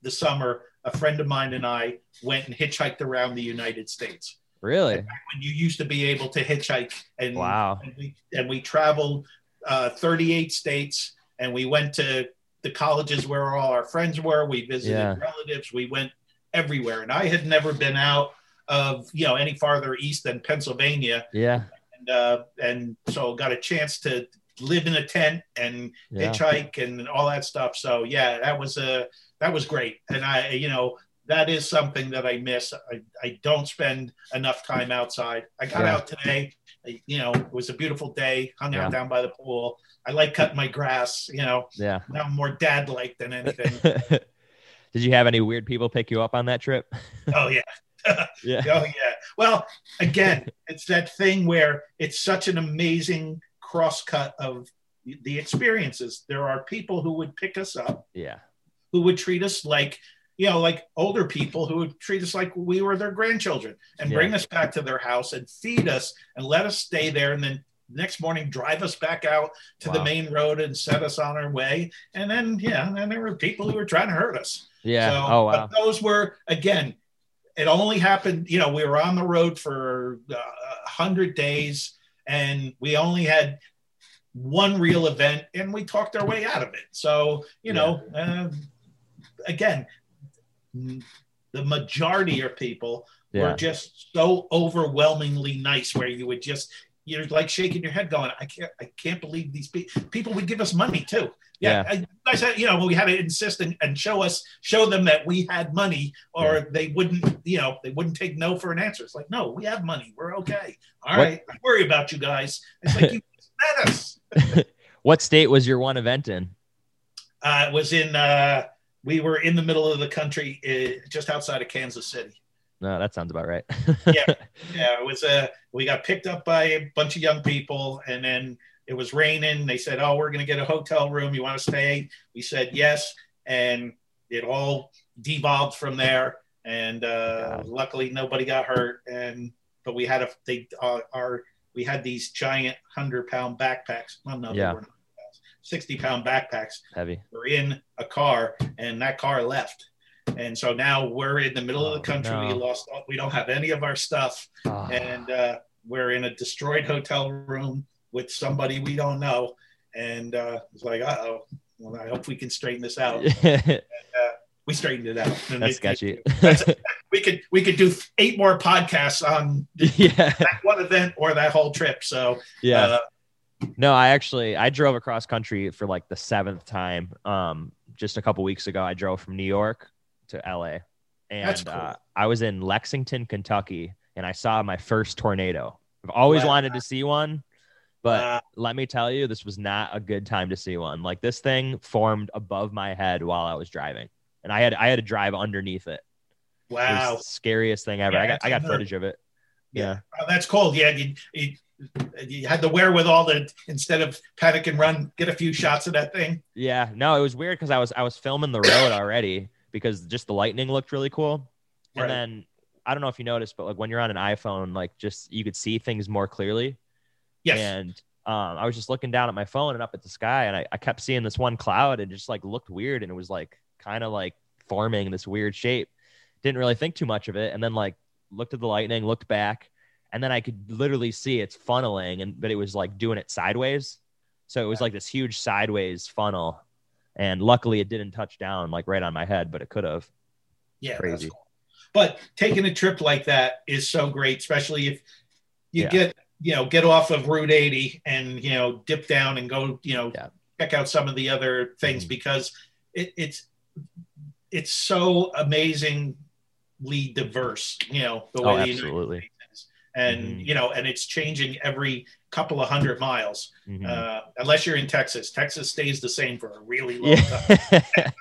the summer, a friend of mine and I went and hitchhiked around the United States really? when you used to be able to hitchhike and Wow. and we, and we traveled uh, 38 states and we went to the colleges where all our friends were. We visited Yeah. relatives. We went everywhere. And i had never been out of you know any farther east than pennsylvania. Yeah. and uh, and so got a chance to live in a tent and Yeah. hitchhike and all that stuff. So yeah that was a that was great. And i you know that is something that i miss. I, I don't spend enough time outside. I got Yeah. out today you know it was a beautiful day hung Yeah. out down by the pool i like cutting my grass you know Yeah. now i'm more dad like than anything Did you have any weird people pick you up on that trip? oh yeah Yeah. Oh yeah. Well, again, it's that thing where it's such an amazing crosscut of the experiences. There are people who would pick us up, Yeah. who would treat us like you know, like older people who would treat us like we were their grandchildren and Yeah. bring us back to their house and feed us and let us stay there. And then next morning, drive us back out to the main road and set us on our way. And then, yeah, and then there were people who were trying to hurt us. Yeah. So, oh wow. But those were again. It only happened. You know, we were on the road for uh, a hundred days, and we only had one real event, and we talked our way out of it. So you know, uh, again, the majority of people Yeah. were just so overwhelmingly nice, where you would just you're like shaking your head, going, "I can't, I can't believe these people." People would give us money too. Yeah, I, I said, you know, we had to insist and, and show us, show them that we had money, or they wouldn't, you know, they wouldn't take no for an answer. It's like, no, we have money, we're okay. All What- right, don't worry about you guys. It's like you met us. What state was your one event in? Uh, it was in, uh, we were in the middle of the country, uh, just outside of Kansas City. No, that sounds about right. Yeah. Yeah, it was a. we got picked up by a bunch of young people and then it was raining. They said, Oh, we're gonna get a hotel room. You want to stay? We said yes, and it all devolved from there. And uh luckily nobody got hurt. And but we had a they uh, our we had these giant hundred pound backpacks. Well, no, Yeah. they were not 60 pound backpacks Heavy. were in a car and that car left. And so now we're in the middle of Oh, the country. no. We lost, all, we don't have any of our stuff Oh. and uh, we're in a destroyed hotel room with somebody we don't know. And uh, it's like, uh oh, well, I hope we can straighten this out. We straightened it out. And That's sketchy. we could we could do eight more podcasts on yeah. that one event or that whole trip. So Yeah. uh, No, I actually I drove across country for like the seventh time. Um, just a couple weeks ago, I drove from New York to LA, and cool. uh, I was in Lexington, Kentucky, and I saw my first tornado. I've always Wow. wanted to see one, but uh, let me tell you, this was not a good time to see one. Like this thing formed above my head while I was driving, and I had I had to drive underneath it. It wow, the scariest thing ever. Yeah, I got I got footage of it. Yeah. Oh, that's cool. Yeah, you, you, you had the wherewithal to instead of panic and run, get a few shots of that thing. Yeah, no, it was weird because I was I was filming the road already because just the lightning looked really cool. And then I don't know if you noticed, but like when you're on an iPhone, like just you could see things more clearly. Yes. And um, I was just looking down at my phone and up at the sky, and I, I kept seeing this one cloud and it just like looked weird, and it was like kind of like forming this weird shape. Didn't really think too much of it, and then like looked at the lightning, looked back, and then I could literally see it's funneling, and but it was like doing it sideways. So it was like this huge sideways funnel, and luckily it didn't touch down like right on my head, but it could have. Yeah, that's Crazy. cool. But taking a trip like that is so great, especially if you Yeah. get you know get off of Route 80 and you know dip down and go you know Yeah. check out some of the other things Mhm. because it, it's it's so amazingly diverse. You know the way Oh, the United absolutely. And Mhm. you know, and it's changing every couple of hundred miles. Mhm. Uh, unless you're in Texas, Texas stays the same for a really long time.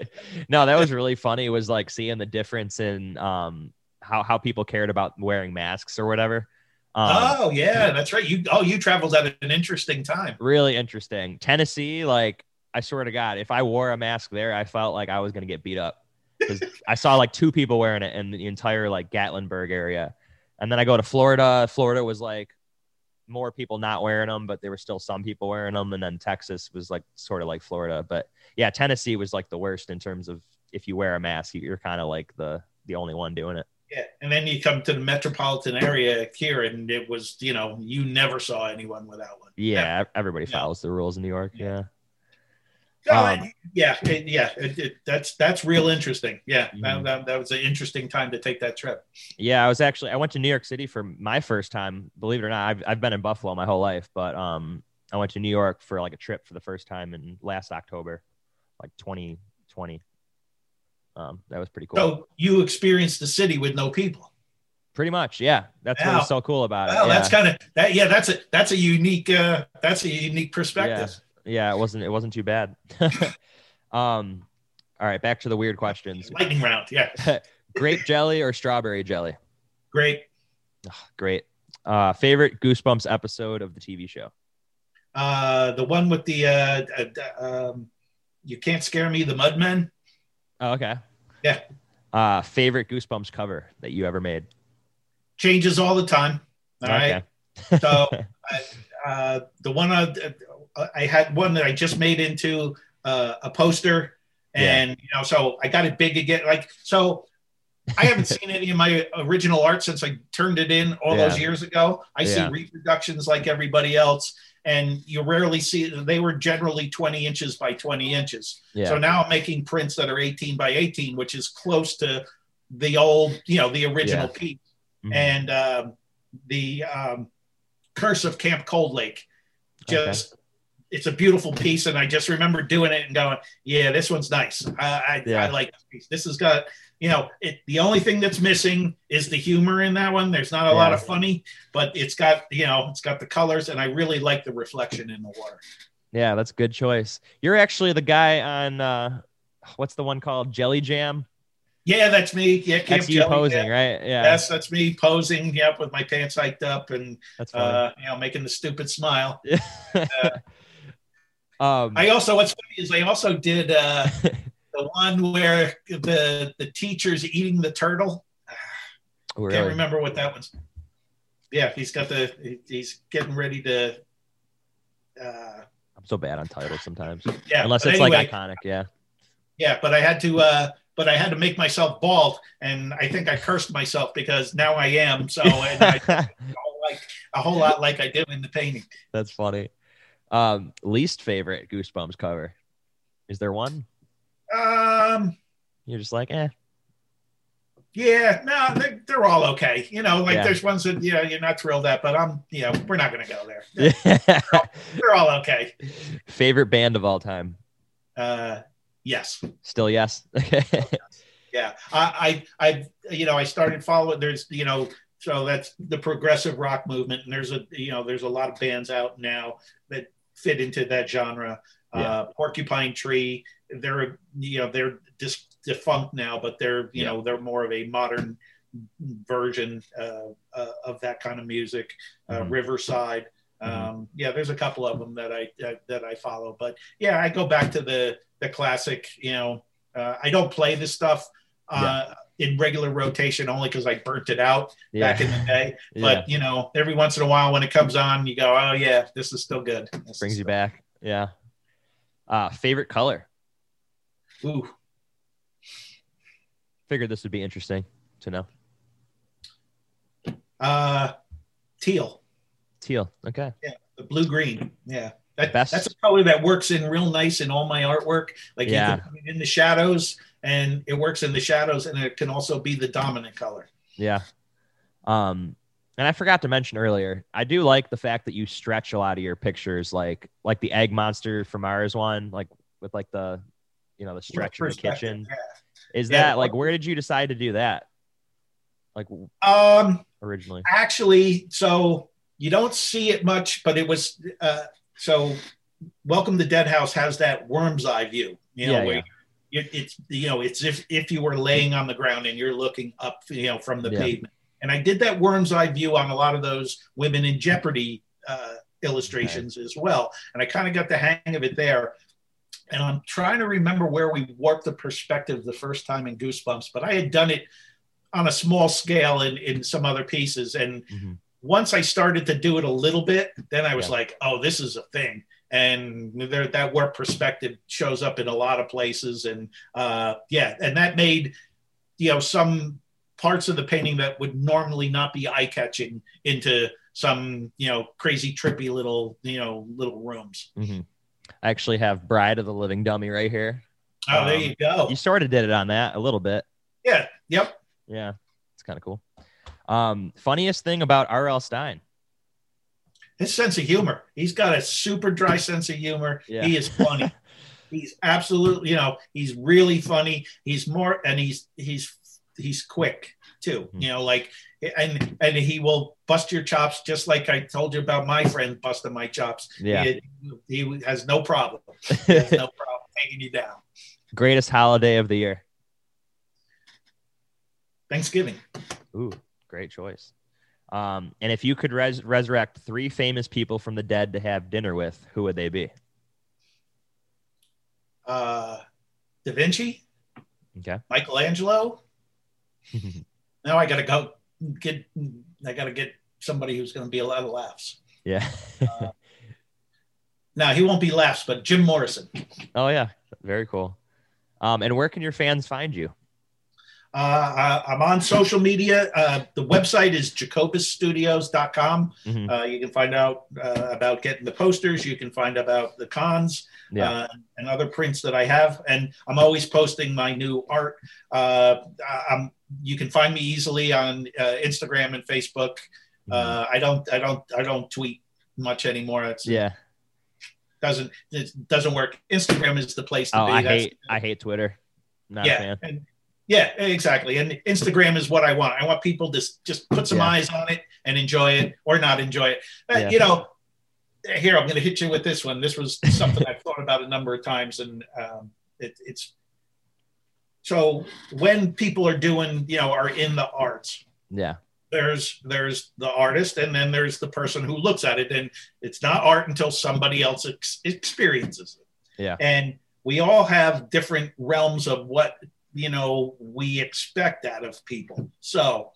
No, that was really funny. Was like seeing the difference in um how how people cared about wearing masks or whatever. Um, oh yeah, that's right. You oh you traveled at an interesting time. really interesting. Tennessee, like I swear to God, if I wore a mask there, I felt like I was gonna get beat up. 'Cause I saw like two people wearing it in the entire like Gatlinburg area, and then I go to Florida. Florida was like more people not wearing them, but there were still some people wearing them. And then Texas was like sort of like Florida, but yeah, Tennessee was like the worst in terms of if you wear a mask, you're kind of like the the only one doing it. Yeah, and then you come to the metropolitan area here, and it was you know you never saw anyone without one. Yeah, everybody Yeah. follows the rules in New York. Yeah. Yeah. Um, yeah, it- yeah. It, it, that's that's real interesting. Yeah, Mhm. that, that, that was an interesting time to take that trip. Yeah, I was actually I went to New York City for my first time. Believe it or not, I've I've been in Buffalo my whole life, but um, I went to New York for like a trip for the first time in last October, like 2020. Um, that was pretty cool. So you experienced the city with no people. pretty much, yeah. That's what Wow. was so cool about it. Well, yeah. that's kind of that. Yeah, that's a that's a unique uh, that's a unique perspective. yeah, it wasn't it wasn't too bad. um, all right, back to the weird questions. Lightning round. Yeah, Grape jelly or strawberry jelly? great. Great. Uh, favorite Goosebumps episode of the TV show? Uh, the one with the uh, uh, um, you can't scare me, the Mudmen. Oh, okay. Yeah. Uh, favorite Goosebumps cover that you ever made? Changes all the time. All right. Okay. So I, uh, the one I, I had one that I just made into uh, a poster, and you know, so I got it big again. Like so, I haven't seen any of my original art since I turned it in all those years ago. I see reproductions like everybody else, and you rarely see. They were generally twenty inches by twenty inches. Yeah. So now I'm making prints that are 18 by 18, which is close to the old, you know, the original Yeah. piece. Mhm. And um, the um, Curse of Camp Cold Lake. Just, it's a beautiful piece. And I just remember doing it and going, yeah, this one's nice. I, I, Yeah. I like this piece. This has got, you know, it, the only thing that's missing is the humor in that one. There's not a lot of funny, but it's got, you know, it's got the colors. And I really like the reflection in the water. Yeah, that's a good choice. You're actually the guy on uh what's the one called Jelly Jam? Yeah, that's me. Yeah, Camp That's you Jelly posing, Jam. right? Yeah. Yes, that's me posing, yep, with my pants hiked up and That's uh, you know, making the stupid smile. um I also what's funny is I also did uh the one where the the teacher's eating the turtle. really? Can't remember what that one's. Yeah, he's got the he's getting ready to uh I'm so bad on titles sometimes. yeah, Unless it's anyway, like iconic, yeah. yeah, but I had to uh but I had to make myself bald and I think I cursed myself because now I am so and I like a whole lot like I did in the painting. That's funny. Um least favorite Goosebumps cover. Is there one? Um You're just like, eh. Yeah, no, they, they're all okay. You know, like Yeah. there's ones that yeah you're not thrilled at, but I'm you know we're not going to go there. They're all okay. favorite band of all time. Uh, yes, Still yes. Okay. yeah. I I I you know I started following. There's you know so that's the progressive rock movement, and there's a you know there's a lot of bands out now fit into that genre. Yeah. Uh, Porcupine Tree, they're you know they're dis- defunct now, but they're you Yeah. know they're more of a modern version uh, uh, of that kind of music. Uh, Mhm. Riverside, um, yeah, there's a couple of them that I that, that I follow, but yeah, I go back to the the classic. You know, uh, I don't play this stuff. Uh, In regular rotation, only because I burnt it out yeah. back in the day. yeah. But you know, every once in a while when it comes on, you go, "Oh yeah, this is still good." This Brings you back. Yeah. Uh favorite color. Ooh, Figured this would be interesting to know. uh, teal, Teal. Okay. Yeah, the blue green. Yeah, that, that's a color that works in real nice in all my artwork. Like Yeah. you can put it in the shadows, and it works in the shadows, and it can also be the dominant color. Yeah. Um, and I forgot to mention earlier, I do like the fact that you stretch a lot of your pictures, like like the egg monster from Mars one, like with like the you know the stretch in the kitchen. yeah. Is Yeah, that like where did you decide to do that? Like Um, originally. actually so you don't see it much but it was uh so welcome to dead house has that worm's eye view you know Yeah, where you- it's you know it's if if you were laying on the ground and you're looking up you know from the Yeah. pavement and i did that worm's eye view on a lot of those women in jeopardy uh illustrations as well and i kind of got the hang of it there and i'm trying to remember where we warped the perspective the first time in goosebumps but i had done it on a small scale in, in some other pieces and Mhm. once I started to do it a little bit, then I was Yeah. like, oh, this is a thing. And there, that work perspective shows up in a lot of places. And uh, yeah, and that made, you know, some parts of the painting that would normally not be eye catching into some, you know, crazy, trippy little, you know, little rooms. Mhm. I actually have Bride of the Living Dummy right here. Oh, there Um, you go. You sort of did it on that a little bit. Yeah. Yep. Yeah, it's kind of cool. Um, funniest thing about R.L. Stine. His sense of humor. He's got a super dry sense of humor. Yeah. He is funny. he's absolutely, you know, he's really funny. He's more, and he's he's he's quick too. Mhm. You know, like and and he will bust your chops just like I told you about my friend busting my chops. Yeah. He, he has no problem. He has no problem taking you down. Greatest holiday of the year. Thanksgiving. Ooh, great choice. Um, and if you could res- resurrect three famous people from the dead to have dinner with, who would they be? Uh, da Vinci. Okay. Michelangelo. now I got to go get. I got to get somebody who's going to be a lot of laughs. Yeah. Now he won't be laughs, but Jim Morrison. oh yeah. Very cool. Um, and where can your fans find you? Uh, I- I'm on social media. Uh, the website is jacobusstudios.com. Mhm. Uh, you can find out uh, about getting the posters. You can find about the cons Yeah. uh, and other prints that I have. And I'm always posting my new art. Uh, you can find me easily on uh, Instagram and Facebook. Mhm. Uh, I don't, I don't, I don't tweet much anymore. It's, yeah. doesn't, it doesn't work. Instagram is the place to Oh, be. I That's- hate I hate Twitter. Not a yeah, fan. and yeah, exactly. And Instagram is what I want. I want people to just put some Yeah. eyes on it and enjoy it, or not enjoy it. Yeah. You know, here I'm going to hit you with this one. This was something I've thought about a number of times, and um, it, it's so when people are doing, you know, are in the arts. Yeah. There's there's the artist, and then there's the person who looks at it, and it's not art until somebody else ex- experiences it. Yeah. And we all have different realms of what you know we expect that of people. So,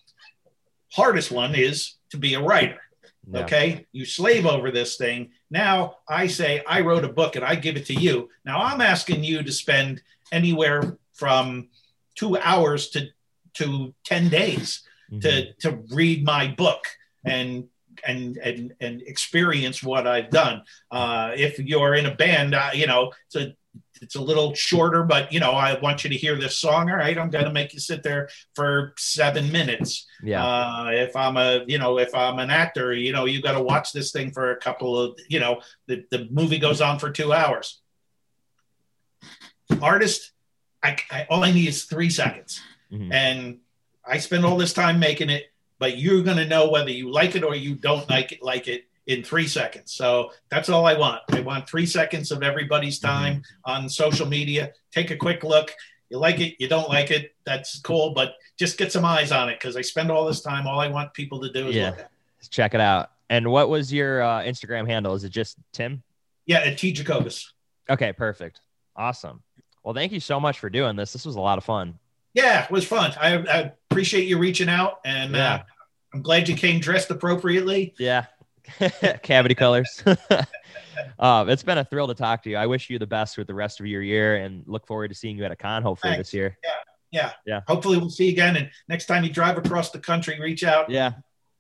hardest one is to be a writer. Yeah. Okay, you slave over this thing. Now I say I wrote a book and I give it to you. Now I'm asking you to spend anywhere from two hours to to ten days Mhm. to to read my book and and and and experience what I've done. Uh, if you're in a band, uh, you know, a it's a little shorter, but you know, I want you to hear this song. All right, I'm going to make you sit there for seven minutes. Yeah. Uh, if I'm a, you know, if I'm an actor, you know, you got to watch this thing for a couple of, you know, the, the movie goes on for two hours. Artist, I, I all I need is three seconds, Mhm. and I spend all this time making it, but you're going to know whether you like it or you don't like it, like it in three seconds. So that's all I want. I want three seconds of everybody's time on social media. Take a quick look. You like it, you don't like it. That's cool, but just get some eyes on it because I spend all this time. All I want people to do is Yeah. look at. it. Check it out. And what was your uh, Instagram handle? Is it just Tim? Yeah, at T Jacobus. Okay, perfect. Awesome. Well, thank you so much for doing this. This was a lot of fun. Yeah, it was fun. I, I appreciate you reaching out, and uh, I'm glad you came dressed appropriately. Yeah. Cavity colors. uh, it's been a thrill to talk to you. I wish you the best with the rest of your year and look forward to seeing you at a con hopefully Thanks. this year. Yeah. Yeah. Yeah. Hopefully, we'll see you again. And next time you drive across the country, reach out. Yeah,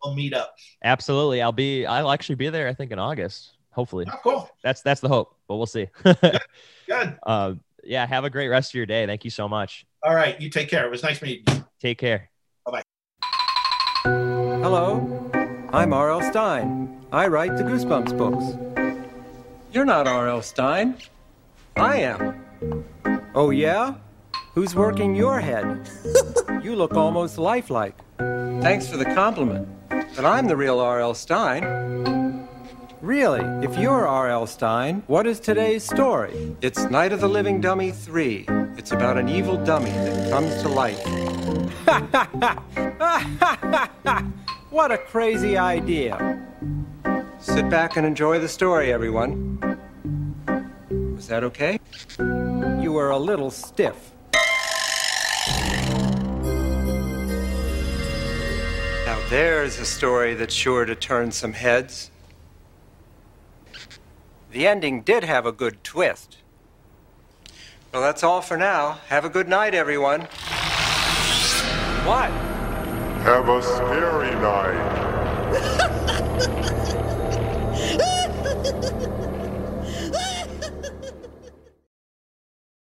We'll meet up. absolutely. I'll be I'll actually be there I think in August. Hopefully. Oh, cool. That's that's the hope, but we'll see. Good. uh, yeah, have a great rest of your day. Thank you so much. All right. You take care. It was nice meeting you. Take care. Bye bye. Hello, I'm R.L. Stine. I write the Goosebumps books. You're not R.L. Stine. I am. Oh, yeah? Who's working your head? you look almost lifelike. Thanks for the compliment. But I'm the real R.L. Stine. Really, if you're R.L. Stine, what is today's story? It's Night of the Living Dummy 3. It's about an evil dummy that comes to life. what a crazy idea. Sit back and enjoy the story, everyone. Was that okay? You were a little stiff. Now there's a story that's sure to turn some heads. The ending did have a good twist. Well, that's all for now. Have a good night, everyone. What? Have a scary night.